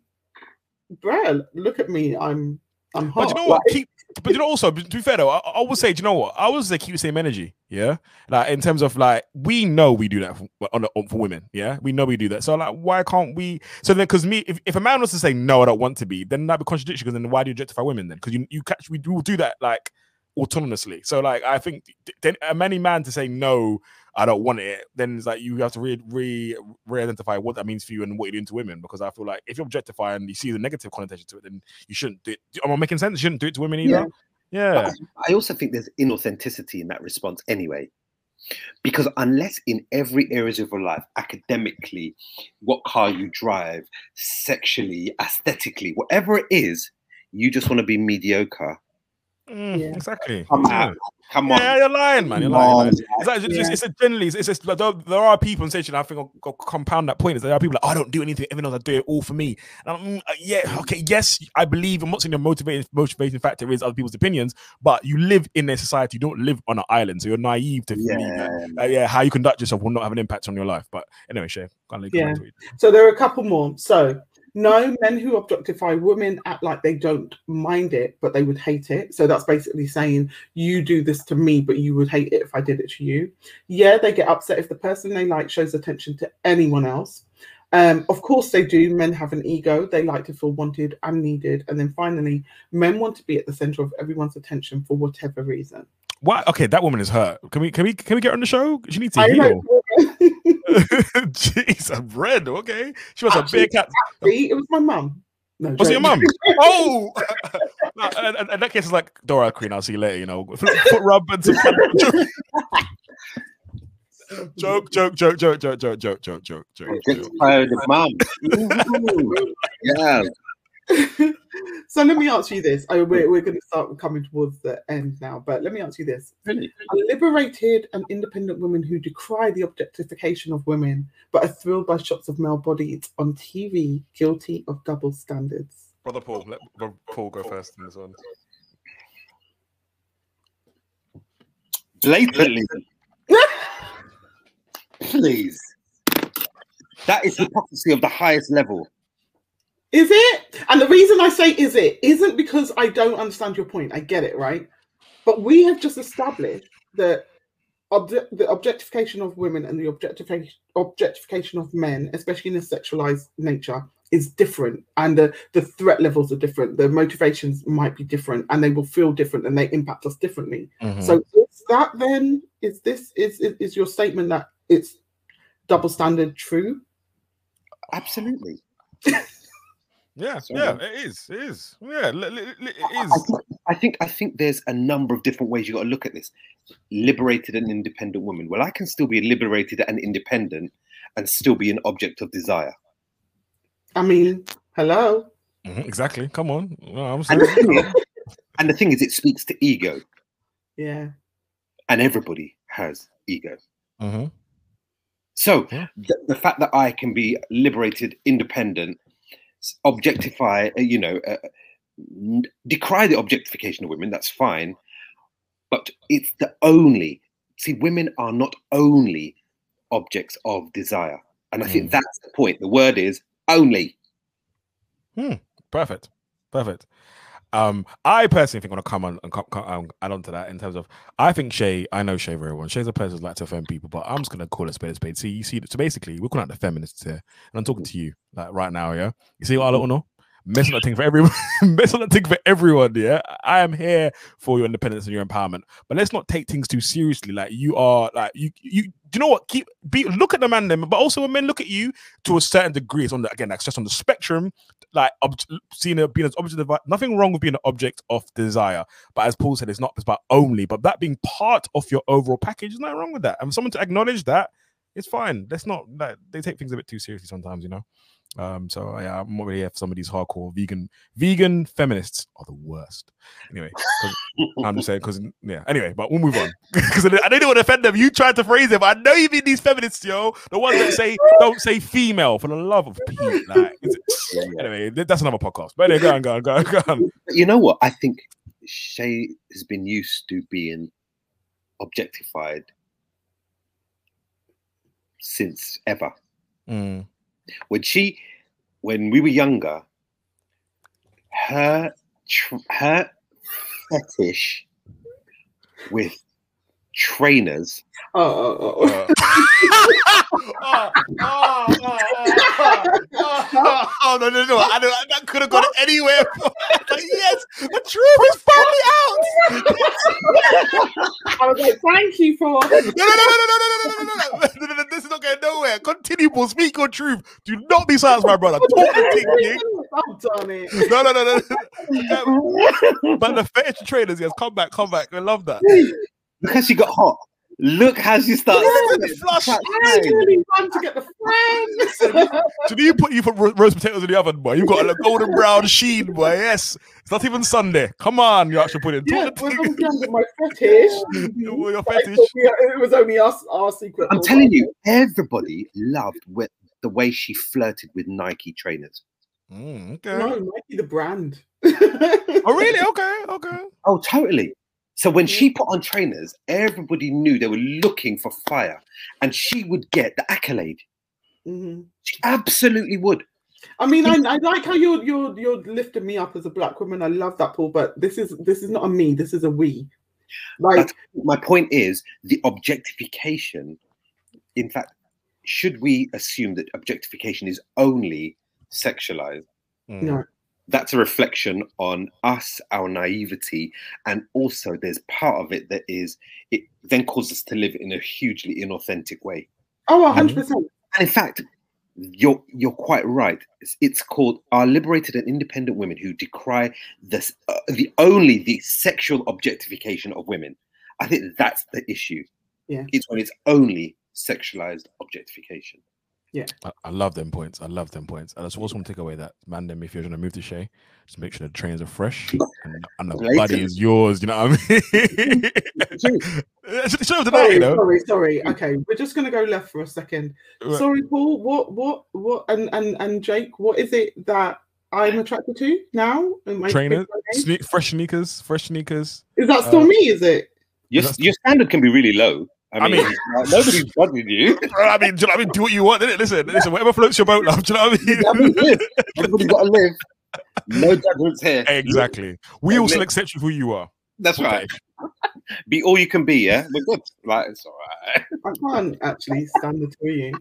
bruh, look at me. I'm I'm hot. But you know what? Like, Keep, but you know also to be fair though, I, I would say, do you know what? I would say keep the same energy. Yeah, like in terms of like we know we do that for, on, on for women. Yeah, we know we do that. So like, why can't we? So then, because me, if, if a man was to say no, I don't want to be, then that'd be contradiction. Because then why do you objectify women then? Because you you catch we will do that like autonomously. So like I think then a many man to say no, I don't want it, then it's like you have to re re re-identify what that means for you and what you're doing to women. Because I feel like if you objectify and you see the negative connotation to it, then you shouldn't do it. Am I making sense? You shouldn't do it to women either. Yeah. I also think there's inauthenticity in that response anyway. Because unless in every areas of your life, academically, what car you drive, sexually, aesthetically, whatever it is, you just want to be mediocre. Mm, Yeah. Exactly. Come yeah. on, come on. Yeah, you're lying, man. You're lying. man. It's, like, it's, just, Yeah. it's a generally, it's, it's just, like, there, there are people in station. I think I'll, I'll compound that point. Is there are people like, I don't do anything, even though I do it all for me. And I'm, mm, uh, yeah, okay, yes, I believe. I'm not saying the motivating motivating factor is other people's opinions, but you live in a society. You don't live on an island, so you're naive to believe that. Yeah. Uh, yeah, how you conduct yourself will not have an impact on your life. But anyway, Shay, can't Yeah. So there are a couple more. So no, men who objectify women act like they don't mind it, but they would hate it. So that's basically saying you do this to me, but you would hate it if I did it to you. Yeah, they get upset if the person they like shows attention to anyone else. Um, of course, they do. Men have an ego. They like to feel wanted and needed. And then finally, men want to be at the center of everyone's attention for whatever reason. What? Okay, that woman is hurt. Can we can we can we get her on the show? She needs to I heal. know. <laughs> Jeez, I'm red. Okay, she was a big cat. See, it was my mum. No, Was it your joke. mum? <laughs> Oh, <laughs> no, and, and- and that case is like Dora Queen. I'll see you later. You know, foot foot rub and some joke, joke, joke, joke, joke, joke, joke, joke, joke, joke, Get tired of mum. Yeah. <laughs> so let me ask you this. I, we're we're going to start coming towards the end now, but let me ask you this: Really? A liberated and independent women who decry the objectification of women but are thrilled by shots of male bodies on TV, guilty of double standards. Brother Paul, let Brother Paul go first in this one. Blatantly. Please. That is hypocrisy of the highest level. Is it? And the reason I say is it isn't because I don't understand your point. I get it, right? But we have just established that the objectification of women and the objectification objectification of men, especially in a sexualized nature, is different, and the, the threat levels are different. The motivations might be different, and they will feel different, and they impact us differently. Mm-hmm. So is that then is this is is, is your statement that it's double standard true? Absolutely. <laughs> yeah, Sorry. yeah, it is, it is, yeah, li- li- li- it I is. think, I think I think there's a number of different ways you got to look at this. Liberated and independent woman. Well, I can still be liberated and independent and still be an object of desire. I mean, hello. Mhm, Exactly. Come on. No, I'm And the, thing is, and the thing is, it speaks to ego, Yeah. and everybody has ego. Mhm. So Yeah. the, the fact that I can be liberated, independent, s- objectify, uh, you know, uh, decry the objectification of women, that's fine. But it's the only, see, women are not only objects of desire. And I think Mm. that's the point. The word is only. Perfect. Perfect. Um, I personally think I want to come on and come, come, um, add on to that in terms of I think Shay, I know Shay very well. Shay's a person who likes to offend people, but I'm just gonna call it spade a spade. See, you see, so basically, we're calling out the feminists here, and I'm talking to you like right now, yeah. You see what I don't know? Messing that thing for everyone, <laughs> messing that thing for everyone, yeah. I am here for your independence and your empowerment, but let's not take things too seriously. Like you are, like you, you. Do you know what? Keep be look at the man, them, but also when men look at you to a certain degree. It's on the again, that's just on the spectrum like ob- seeing it being an object of nothing wrong with being an object of desire but as paul said it's not about only but that being part of your overall package is not wrong with that and someone to acknowledge that it's fine let's not like they take things a bit too seriously sometimes you know um so yeah i'm not really here for some of these hardcore vegan vegan feminists are the worst anyway <laughs> i'm just saying because yeah anyway but we'll move on <laughs> because i didn't want to offend them you tried to phrase it but i know you mean these feminists yo the ones that say don't say female for the love of pete like <laughs> is it, Anyway, that's another podcast. But anyway, go on, go on, go on, go on. But you know what? I think Shay has been used to being objectified since ever. Mm, when she when we were younger her tr- her fetish with trainers Oh, oh, oh. uh, <laughs> oh, no, no, no. I don't, that could have gone anywhere. <laughs> But yes, the truth is finally out. <laughs> I was like, thank you for. No, no, no, no, no, no, no, no, no, no, no, no, no, no, This is not going nowhere. Continue, Paul. Speak your truth. Do not be silent, my brother. Talk the thing, King. I've done it. No, no, no, no. But the fetish trainers, yes, come back, come back. I love that. look how she got hot look how she started The flush. I really want to get the friends. So do you put you put ro- roast potatoes in the oven, boy? You've got a golden brown sheen, boy. Yes, it's not even Sunday. Come on, you actually put it. yeah, Talk it the was thing. on my fetish. Your your But I fetish. thought we- It was only us, our secret. i'm telling you everybody loved with the way she flirted with nike trainers Mm, okay. No, Nike the brand. Oh, really? Okay, okay. oh totally so when she put on trainers everybody knew they were looking for fire and she would get the accolade Mhm. she absolutely would I mean, I, I like how you're you're you're lifting me up as a black woman. I love that, Paul. But this is this is not a me. This is a we. Like, That's- my point is the objectification in fact should we assume that objectification is only sexualized? Mm. No. That's a reflection on us, our naivety, and also there's part of it that is it then causes us to live in a hugely inauthentic way. Oh, 100 percent. And in fact, you're you're quite right. It's, it's called "Our Liberated and Independent Women Who Decry the uh, the only the sexual objectification of women." I think that's the issue. Yeah. it's when it's only sexualized objectification. I, I love them points. I love them points. And I just also want to take away that man, them if you're gonna move to Shay, just make sure the trains are fresh and, and the Later. body is yours. You know what I mean? <laughs> Show tonight, Sorry, you know. sorry, sorry. Okay, we're just gonna go left for a second. Right. Sorry, Paul. What, what, what? And and and Jake, what is it that I'm attracted to now? Am I Trainers, sne- fresh sneakers, fresh sneakers. Is that still uh, me? Is it? Your, your standard can be really low. I I mean, mean- like, <laughs> nobody's judging you. <laughs> I mean, do you know what I mean? Do what you want, innit? Listen, listen, whatever floats your boat, love. Do you know what I mean? I mean, live. Everybody's got to <laughs> live. No judgments here. exactly. We all Admit- still accept you for who you are. That's Okay. right. Be all you can be. Yeah, we're good. Like it's all right. I can't actually stand the two of you.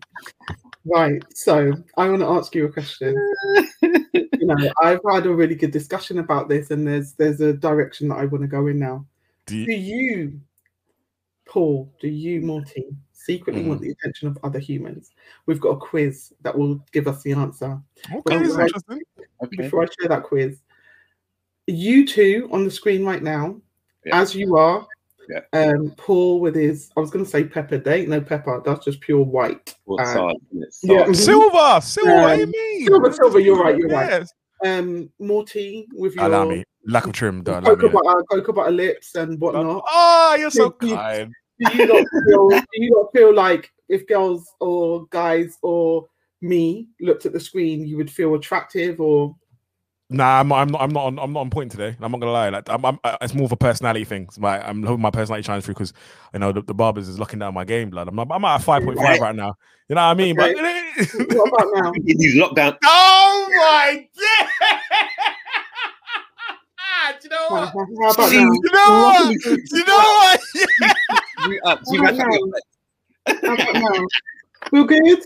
Right. So I want to ask you a question. you know, I've had a really good discussion about this, and there's there's a direction that I want to go in now. Do Do you, you, Paul? Do you, Morty, secretly Mm. want the attention of other humans? We've got a quiz that will give us the answer. okay, this is Well, interesting. Okay. Before I share that quiz, you two on the screen right now, Yeah. as you are. Yeah. Um, Paul with his, I was going to say pepper. They ain't no pepper. That's just pure white. Well, Sarge, yeah. Sarge. Silver, silver. what do you Um, mean? silver, silver, you're right, you're right. Yes. Um, Morty with your Allow me. Lack of trim. Don't allow cocoa me. butter, cocoa butter lips and whatnot. Oh, you're so <laughs> You- kind. do you not feel do you not feel like if girls or guys or me looked at the screen you would feel attractive or Nah, I'm not. I'm not. I'm not on. I'm not on point today. I'm not gonna lie. Like, I'm. I'm uh, it's more of a personality thing. It's my. I'm hoping my personality shines through because you know the, the barbers is locking down my game, blood. I'm. not- I'm at five point five right now. You know what I mean? Okay. But what about now <laughs> He's locked down. <laughs> oh my god! Do you know what? how about See, now You know what? You know what? You up. You How back about up. now? How about now feel good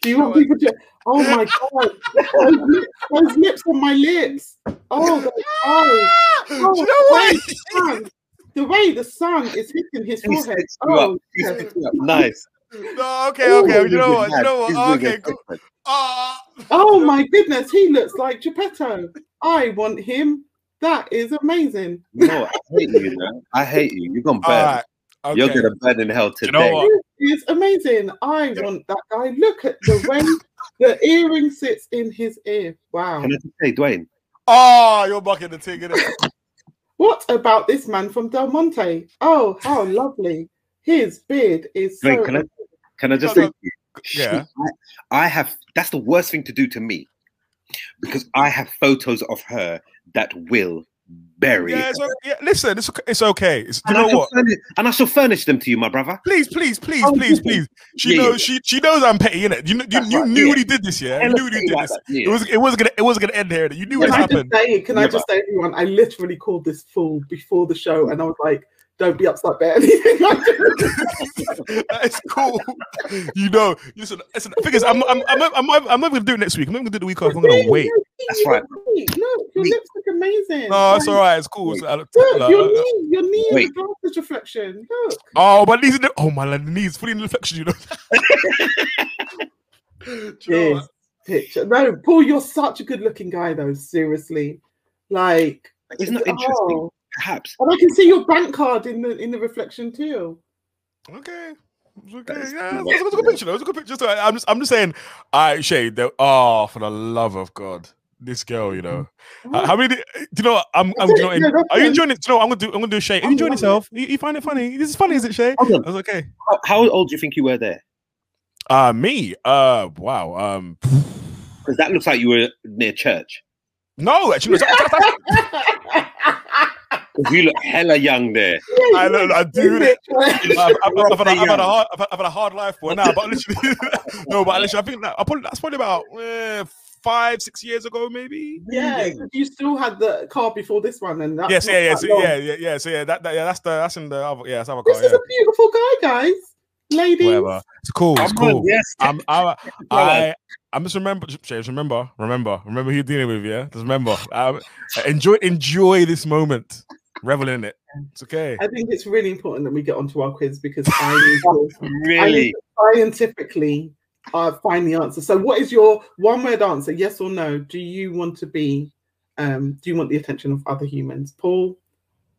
do you want people to oh my god those lips, those lips on my lips oh those eyes Do you know what? sun. the way the sun is hitting his He's forehead fixed you oh up. He's yes. fixed you up. Nice. No, okay, okay. You know what? You know what? He's Oh, doing okay, it. good. Ah. Oh my goodness, he looks like Geppetto. I want him. That is amazing. No, I hate you, you know. I hate you. You've gone All bad. right. Okay. You're gonna burn in hell You today. know what? This is amazing. I want that guy. Look at the way the earring sits in his ear. Wow. Can I just say, Dwayne? Oh, you're bucking the thing, innit? What about this man from Del Monte? Oh, how lovely. His beard is so. Can I can I just No, say, no. Yeah. <laughs> I, I have. That's the worst thing to do to me, because I have photos of her that will bury. Yeah, it's okay. yeah, listen, it's okay. It's okay. It's, you and, know I shall what? Furnish, and I shall furnish them to you, my brother. Please, please, please, Oh, please, please. She Yeah, knows. yeah. She she knows I'm petty, innit? You you, you right, knew yeah. what he did this, yeah. You knew what he did like this. that, yeah. It was it was gonna it was gonna end here. You knew Can what I just happened. say? Can I Never. just say, everyone? I literally called this fool before the show, and I was like, "Don't be upset about anything." <laughs> I. That's cool. You know, listen. listen the thing is, I'm I'm I'm I'm, I'm, I'm not gonna do it next week. I'm not gonna do it the week off. I'm gonna wait. That's right. Look, your Me- lips look amazing. No, it's all right. It's cool. It's- I- Look, uh, your uh, knee, your knee is a glasses reflection. Look. Oh, but these are the, oh my lord, the knees fully in the reflection. You know. <laughs> Do you know Yes. what? Picture. No, Paul, you're such a good-looking guy, though. Seriously, like, Isn't that interesting? Perhaps. and I can see your bank card in the in the reflection too. Okay. Okay, That's- yeah, it that's- was, it was a good picture. though. Was a good picture. So I- I'm just, I'm just saying. I shade. Oh, for the love of God, this girl, you know. Uh, How many? Do you know? I'm. I'm. That's You yeah, are you enjoying it? Do you know? I'm gonna do. I'm gonna do Shay. Are you enjoying yourself? You, you find it funny? This is funny, is it, Shay? Hold I was okay. How, how old do you think you were there? Uh me. Uh, wow. Um, Because that looks like you were near church. no, actually, that- that- that's- 'Cause <laughs> you look hella young there. I know. I do it. I've, I've, I've, had a, I've, had a hard, I've, had- a hard life for now, but literally, <laughs> no, but literally, I think that I probably that's probably about eh, five, six years ago, maybe. Yeah, 'cause you still had the car before this one, and that's yes, yeah, yeah, so, yeah, yeah, yeah. So yeah, that, that yeah, that's the that's in the other yeah, that's other This car. is Yeah. a beautiful guy, guys. ladies. Whatever. It's cool. It's Come on, cool. Yes. I'm, I, <laughs> Go on. I, I'm just remember, James. Remember, remember, remember who you're dealing with. Yeah, just remember. Um, enjoy, enjoy this moment. Revel in it. It's okay. I think it's really important that we get onto our quiz because <laughs> I need to, I need really? to scientifically uh, find the answer. So, what is your one-word answer? Yes or no? Do you want to be? Um, do you want the attention of other humans? Paul,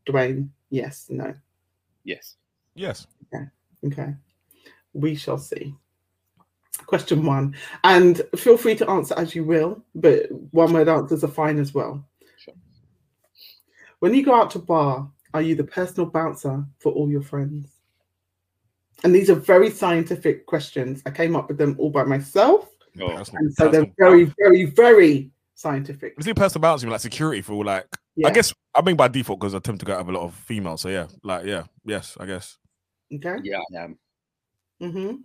Dwayne, yes, no. Yes. Yes. Okay. Okay, we shall see. Question one, and feel free to answer as you will, but one-word answers are fine as well. Sure. When you go out to bar, are you the personal bouncer for all your friends? And these are very scientific questions. I came up with them all by myself, Oh, Personal- and so they're personal- very, very, very scientific. Is it personal balancing like security for like? Yeah. I guess I mean by default because I tend to go out with a lot of females. So yeah, like yeah, yes, I guess. Okay. yeah, I am. hmm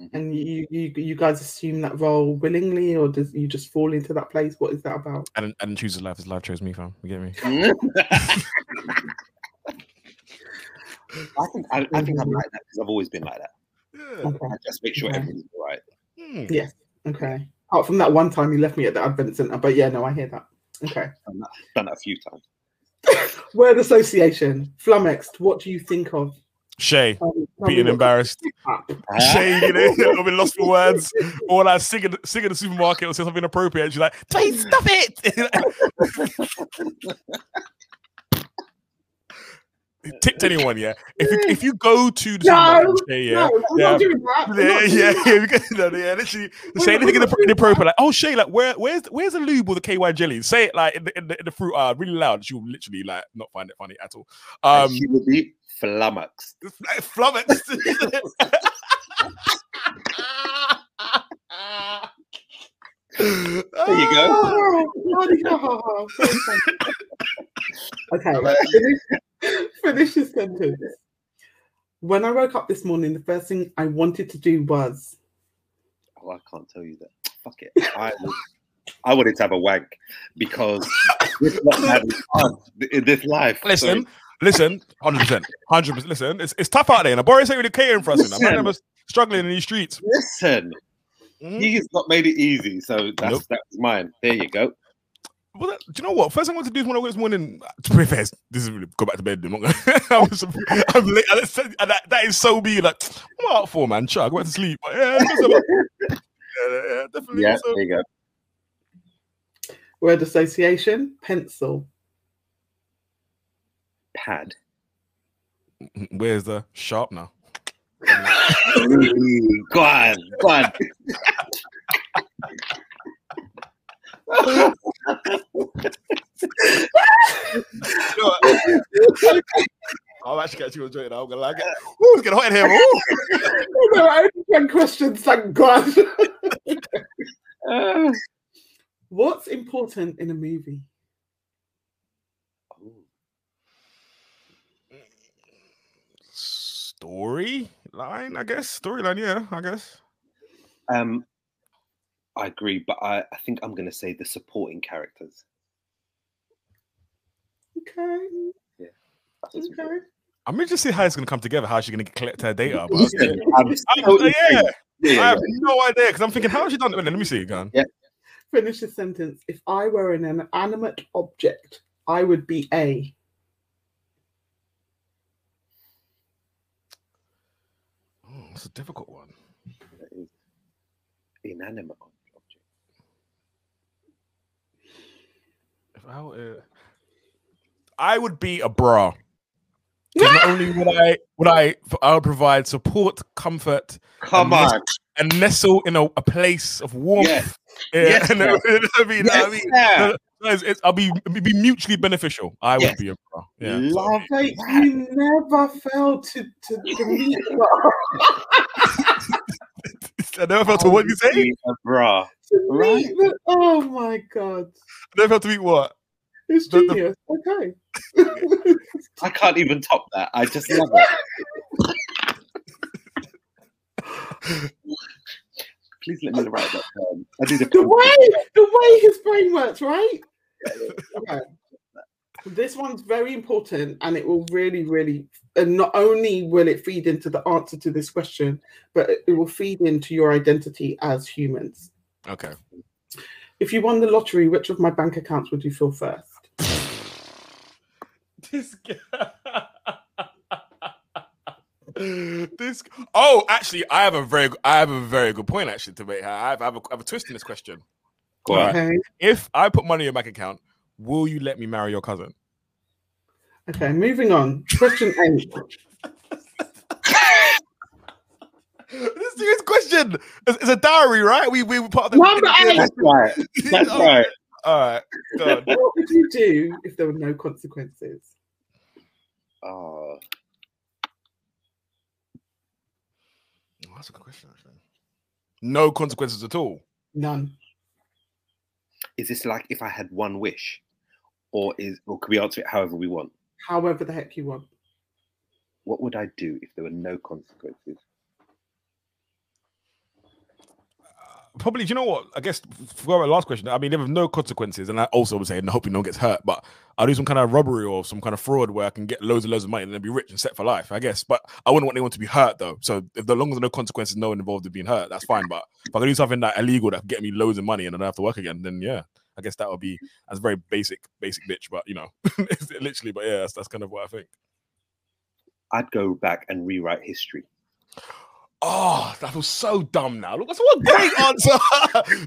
Mhm. And you, you, you guys assume that role willingly, or does you just fall into that place? What is that about? I didn't, I didn't choose his life. His life chose me, fam. You get me? I think I, I think I'm like that because I've always been like that. Yeah. Okay. I just make sure Okay. everything's all right. Hmm. Yes. Okay. Apart from that one time you left me at the Advent Centre, but yeah, no, I hear that. Okay. Done that, done that a few times. <laughs> Word association, flummoxed. What do you think of? Shay Tell me- tell me being embarrassed. <laughs> Shay, you know, <laughs> I've been lost for words, or like singing, singing in the supermarket or say something inappropriate. And she's like, "Please stop it." <laughs> Tipped anyone, yeah. If you if you go to the <laughs> No, supermarket, yeah, No, I'm yeah. not doing that. I'm Yeah, yeah, yeah, we got- no, yeah. Literally, say anything inappro- inappropriate, like, "Oh, Shay, like, where, where's, where's the lube or the KY jelly?" Say it like in the in the, in the fruit aisle, really loud. She will literally like not find it funny at all. Um, she would be flummoxed. like <laughs> flummoxed. <laughs> There you go. Oh, bloody hell. Very funny. okay, <laughs> finish, finish this sentence. When I woke up this morning, the first thing I wanted to do was Oh, I can't tell you that. Fuck it. I would, I wanted to have a wank because this not fun in this life. So, Listen, listen, hundred percent, hundred percent. Listen, it's, it's tough out there, and Boris ain't really catering for us. You know? Man, Listen. them are struggling in these streets. listen, Mhm. he's not made it easy, so that's Nope. that's mine. There you go. Well, that- do you know what? First thing I want to do is when I wake this morning. To be fair, this is really go back to bed. I'm, not gonna, <laughs> I'm, just- I'm late. and it's- and that, that is so me. Like, what am I out for, man? Chuck, I go back to sleep. But yeah, it's about- <laughs> yeah, yeah, definitely. Yeah, So, there you go. word association, pencil. Pad. Mm-hmm, where's the sharpener? <laughs> Ooh, go on, go on. You know? I'm actually actually enjoying it. now, I'm gonna like it. Ooh, it's getting hot in here. Ooh. no, <laughs> I only ten questions, thank God. Uh, <laughs> What's important in a movie? Story line, I guess. Storyline, yeah, I guess. um, I agree, but I, I think I'm going to say the supporting characters. Okay, That's what's okay. I'm interested to see how it's gonna come together. How she's gonna collect her <laughs> data. But Listen, I'm I'm- so yeah. Yeah, I yeah, have no idea because I'm thinking, how has she done it? Let me see again. Finish the sentence. If I were an inanimate object, I would be a. Oh, it's a difficult one. Inanimate object. If I, uh, I would be a bra. 'Cause not only would I would I I would provide support, comfort, Come And on. and nestle in a, a place of warmth. Yes. Yeah, Yes, <laughs> and sir. <laughs> I mean, I mean, I mean, yeah. no, no, it's, it's, I'll be be mutually beneficial. I would be a bra. Yeah. Love Like, that. you never failed to to, to meet <laughs> <laughs> I never felt to what you say. Be A bra. Right. oh my god, I never felt to meet what. it's The- the- genius. Okay. I can't even top that. I just love it. Please let me write that down. I do the the way the way his brain works, right? <laughs> Okay. This one's very important, and it will really, really and not only will it feed into the answer to this question, but it will feed into your identity as humans. Okay. If you won the lottery, which of my bank accounts would you fill first? <laughs> This guy. <laughs> this oh actually i have a very i have a very good point actually to make i have, I have, a, I have a twist in this question Go on. Okay. if i put money in your bank account will you let me marry your cousin Okay, moving on. Question eight. <laughs> this is a serious question it's, it's a diary, right we we were part of the Number eight. That's right. That's <laughs> Oh. right. all right go. What would you do if there were no consequences? Oh, Oh, that's a good question actually no consequences at all None. is this like if I had one wish, or is or could we answer it however we want? However the heck you want. What would I do if there were no consequences? Uh, probably do you know what i guess for our last question i mean there was no consequences and i also would say and hoping no one gets hurt but i'll do some kind of robbery or some kind of fraud where i can get loads and loads of money and then be rich and set for life i guess but i wouldn't want anyone to be hurt though so if the long as there are no consequences no one involved in being hurt that's fine but if i can do something that illegal that can get me loads of money and then i don't have to work again then yeah i guess that would be that's very basic basic bitch but you know <laughs> literally but yeah that's, that's kind of what i think I'd go back and rewrite history. Oh, that was so dumb now. Look, that's what a great <laughs> answer.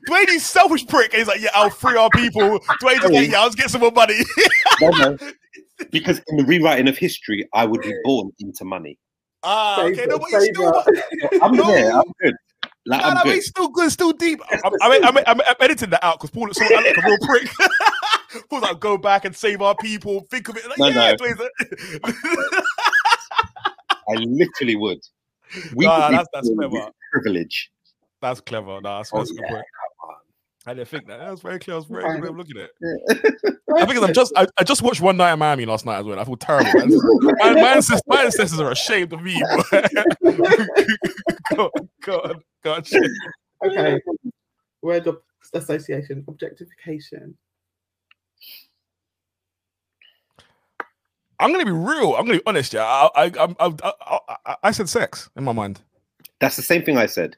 Dwayne, he's selfish prick. And he's like, yeah, I'll free our people. Dwayne like, yeah, I'll just get some more money. <laughs> No, no. because in the rewriting of history, I would be born into money. ah, okay, no, but he's still. I'm No. there. I'm good. Like, no, I'm no, good. he's still good, still deep. I'm, <laughs> I'm, I'm, I'm, I'm editing that out because Paul looks so I look like a real prick. <laughs> Paul's like, go back and save our people. Think of it. Like, No, yeah, no. I literally would. We Nah, would be that's- that's clever. privilege. that's clever. Nah, that's, Oh, that's a yeah, point. I didn't think that. That was very clear. I was very good way of looking at it. I think 'cause I'm just I, I just watched One Night in Miami last night as well. I feel terrible. <laughs> My, my, ancestors, my ancestors are ashamed of me. Go, <laughs> go on, go on. shit. Okay. <laughs> Word of association, objectification. I'm gonna be real. I'm gonna be honest. Yeah, I I I, I, I, I, I said sex in my mind. That's the same thing I said.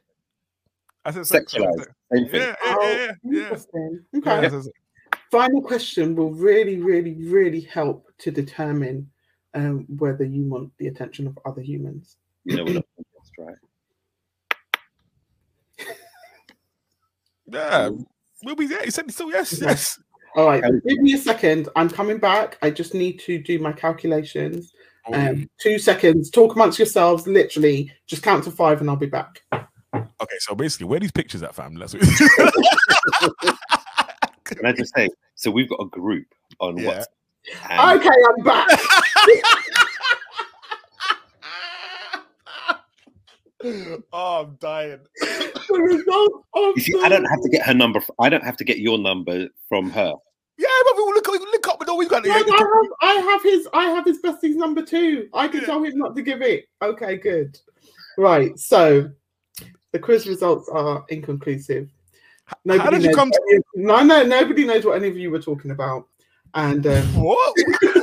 I said sex. Sexualized. Same thing. Yeah, yeah, yeah, yeah. yeah. Interesting. Yeah, Okay. I said. Final question will really, really, really help to determine um, whether you want the attention of other humans. You know what I'm that's right. Yeah. We'll be there. He said so. Yes, yes. All right, give me a second. I'm coming back. I just need to do my calculations. Oh, Um, two seconds. Talk amongst yourselves. Literally, just count to five, and I'll be back. Okay, so basically, where are these pictures at, fam? Let's. <laughs> Can I just say? So we've got a group on Yeah. WhatsApp. and Okay, I'm back. <laughs> <laughs> <laughs> oh, I'm dying. <coughs> the result of You see, I don't have to get her number. I don't have to get your number from her. Yeah, but we will look, we will look up, but no, we got No, I have, I have his I have his bestie's number too. I can Yeah. tell him not to give it. Okay, good. Right. So the quiz results are inconclusive. How did you come to of- no, no, nobody knows what any of you were talking about. And um, <laughs> what?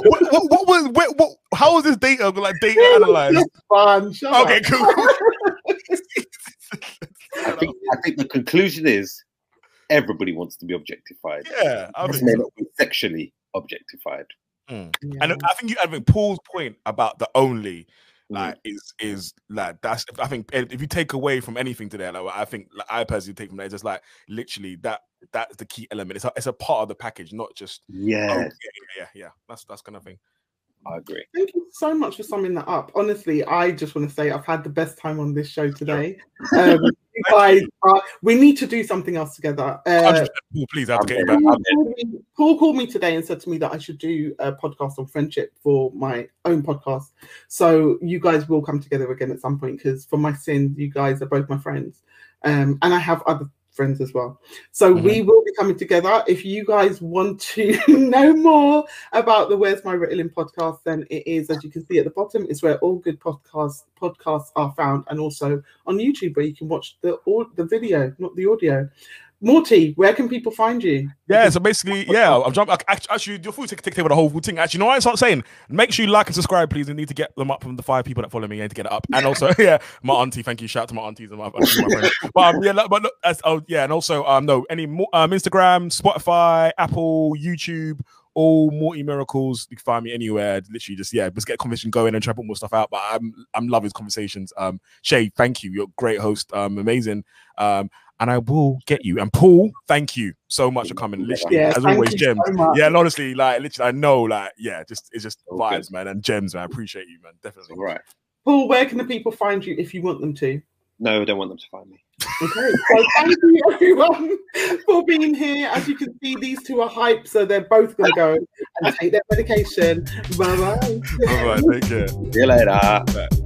what, what, what was what, what? How was this data like data <laughs> analyzed? fun. Shut Okay, up. cool. <laughs> I think. I think the conclusion is everybody wants to be objectified. yeah, I Just think may not be sexually objectified. Mm. Yeah. And I think you, I think Paul's point about the only Mm. like is is like that's I think if you take away from anything today, like I think like, I personally take from that, it's just like literally that that's the key element. It's a, it's a part of the package, not just oh, yeah, yeah, yeah, yeah. That's that's kind of thing. I agree. Thank you so much for summing that up. Honestly, I just want to say I've had the best time on this show today. Um, <laughs> you guys, are, we need to do something else together. Uh, 100%. Please, I have get back. Paul me, Paul called me today and said to me that I should do a podcast on friendship for my own podcast. So you guys will come together again at some point because for my sins, you guys are both my friends. Um, and I have other friends as well. So we mm-hmm. will be coming together. If you guys want to <laughs> know more about the Where's My Ritalin podcast, then it is, as you can see at the bottom, is where all good podcasts podcasts are found, and also on YouTube where you can watch the all the video, not the audio. Morty, where can people find you? Yeah, so basically, yeah, I'm jumping. Actually, your take take over the whole thing. Actually, you know what I start saying? Make sure you like and subscribe, please. We need to get them up from the five people that follow me and to get it up. And also, <laughs> yeah, my auntie, thank you. Shout out to my aunties and my, my. <laughs> But um, yeah, but look, as, oh yeah, and also um, no, any more um, Instagram, Spotify, Apple, YouTube, all Morty Miracles. You can find me anywhere. Literally, just yeah, just get a conversation going and try to put more stuff out. But I'm I'm loving these conversations. Um, Shay, thank you. You're a great host. Um, amazing. Um, and I will get you. And Paul, thank you so much for coming. Literally, Yeah, as always, you gems. so yeah, and honestly, like literally, I know, like, yeah, just it's just All vibes, good. man, and gems, man. I appreciate you, man. Definitely. All right. Paul, where can the people find you if you want them to? No, I don't want them to find me. Okay, so <laughs> thank you everyone for being here. As you can see, these two are hype, so they're both going to go and take their medication. Bye bye. All right, take care. See you later.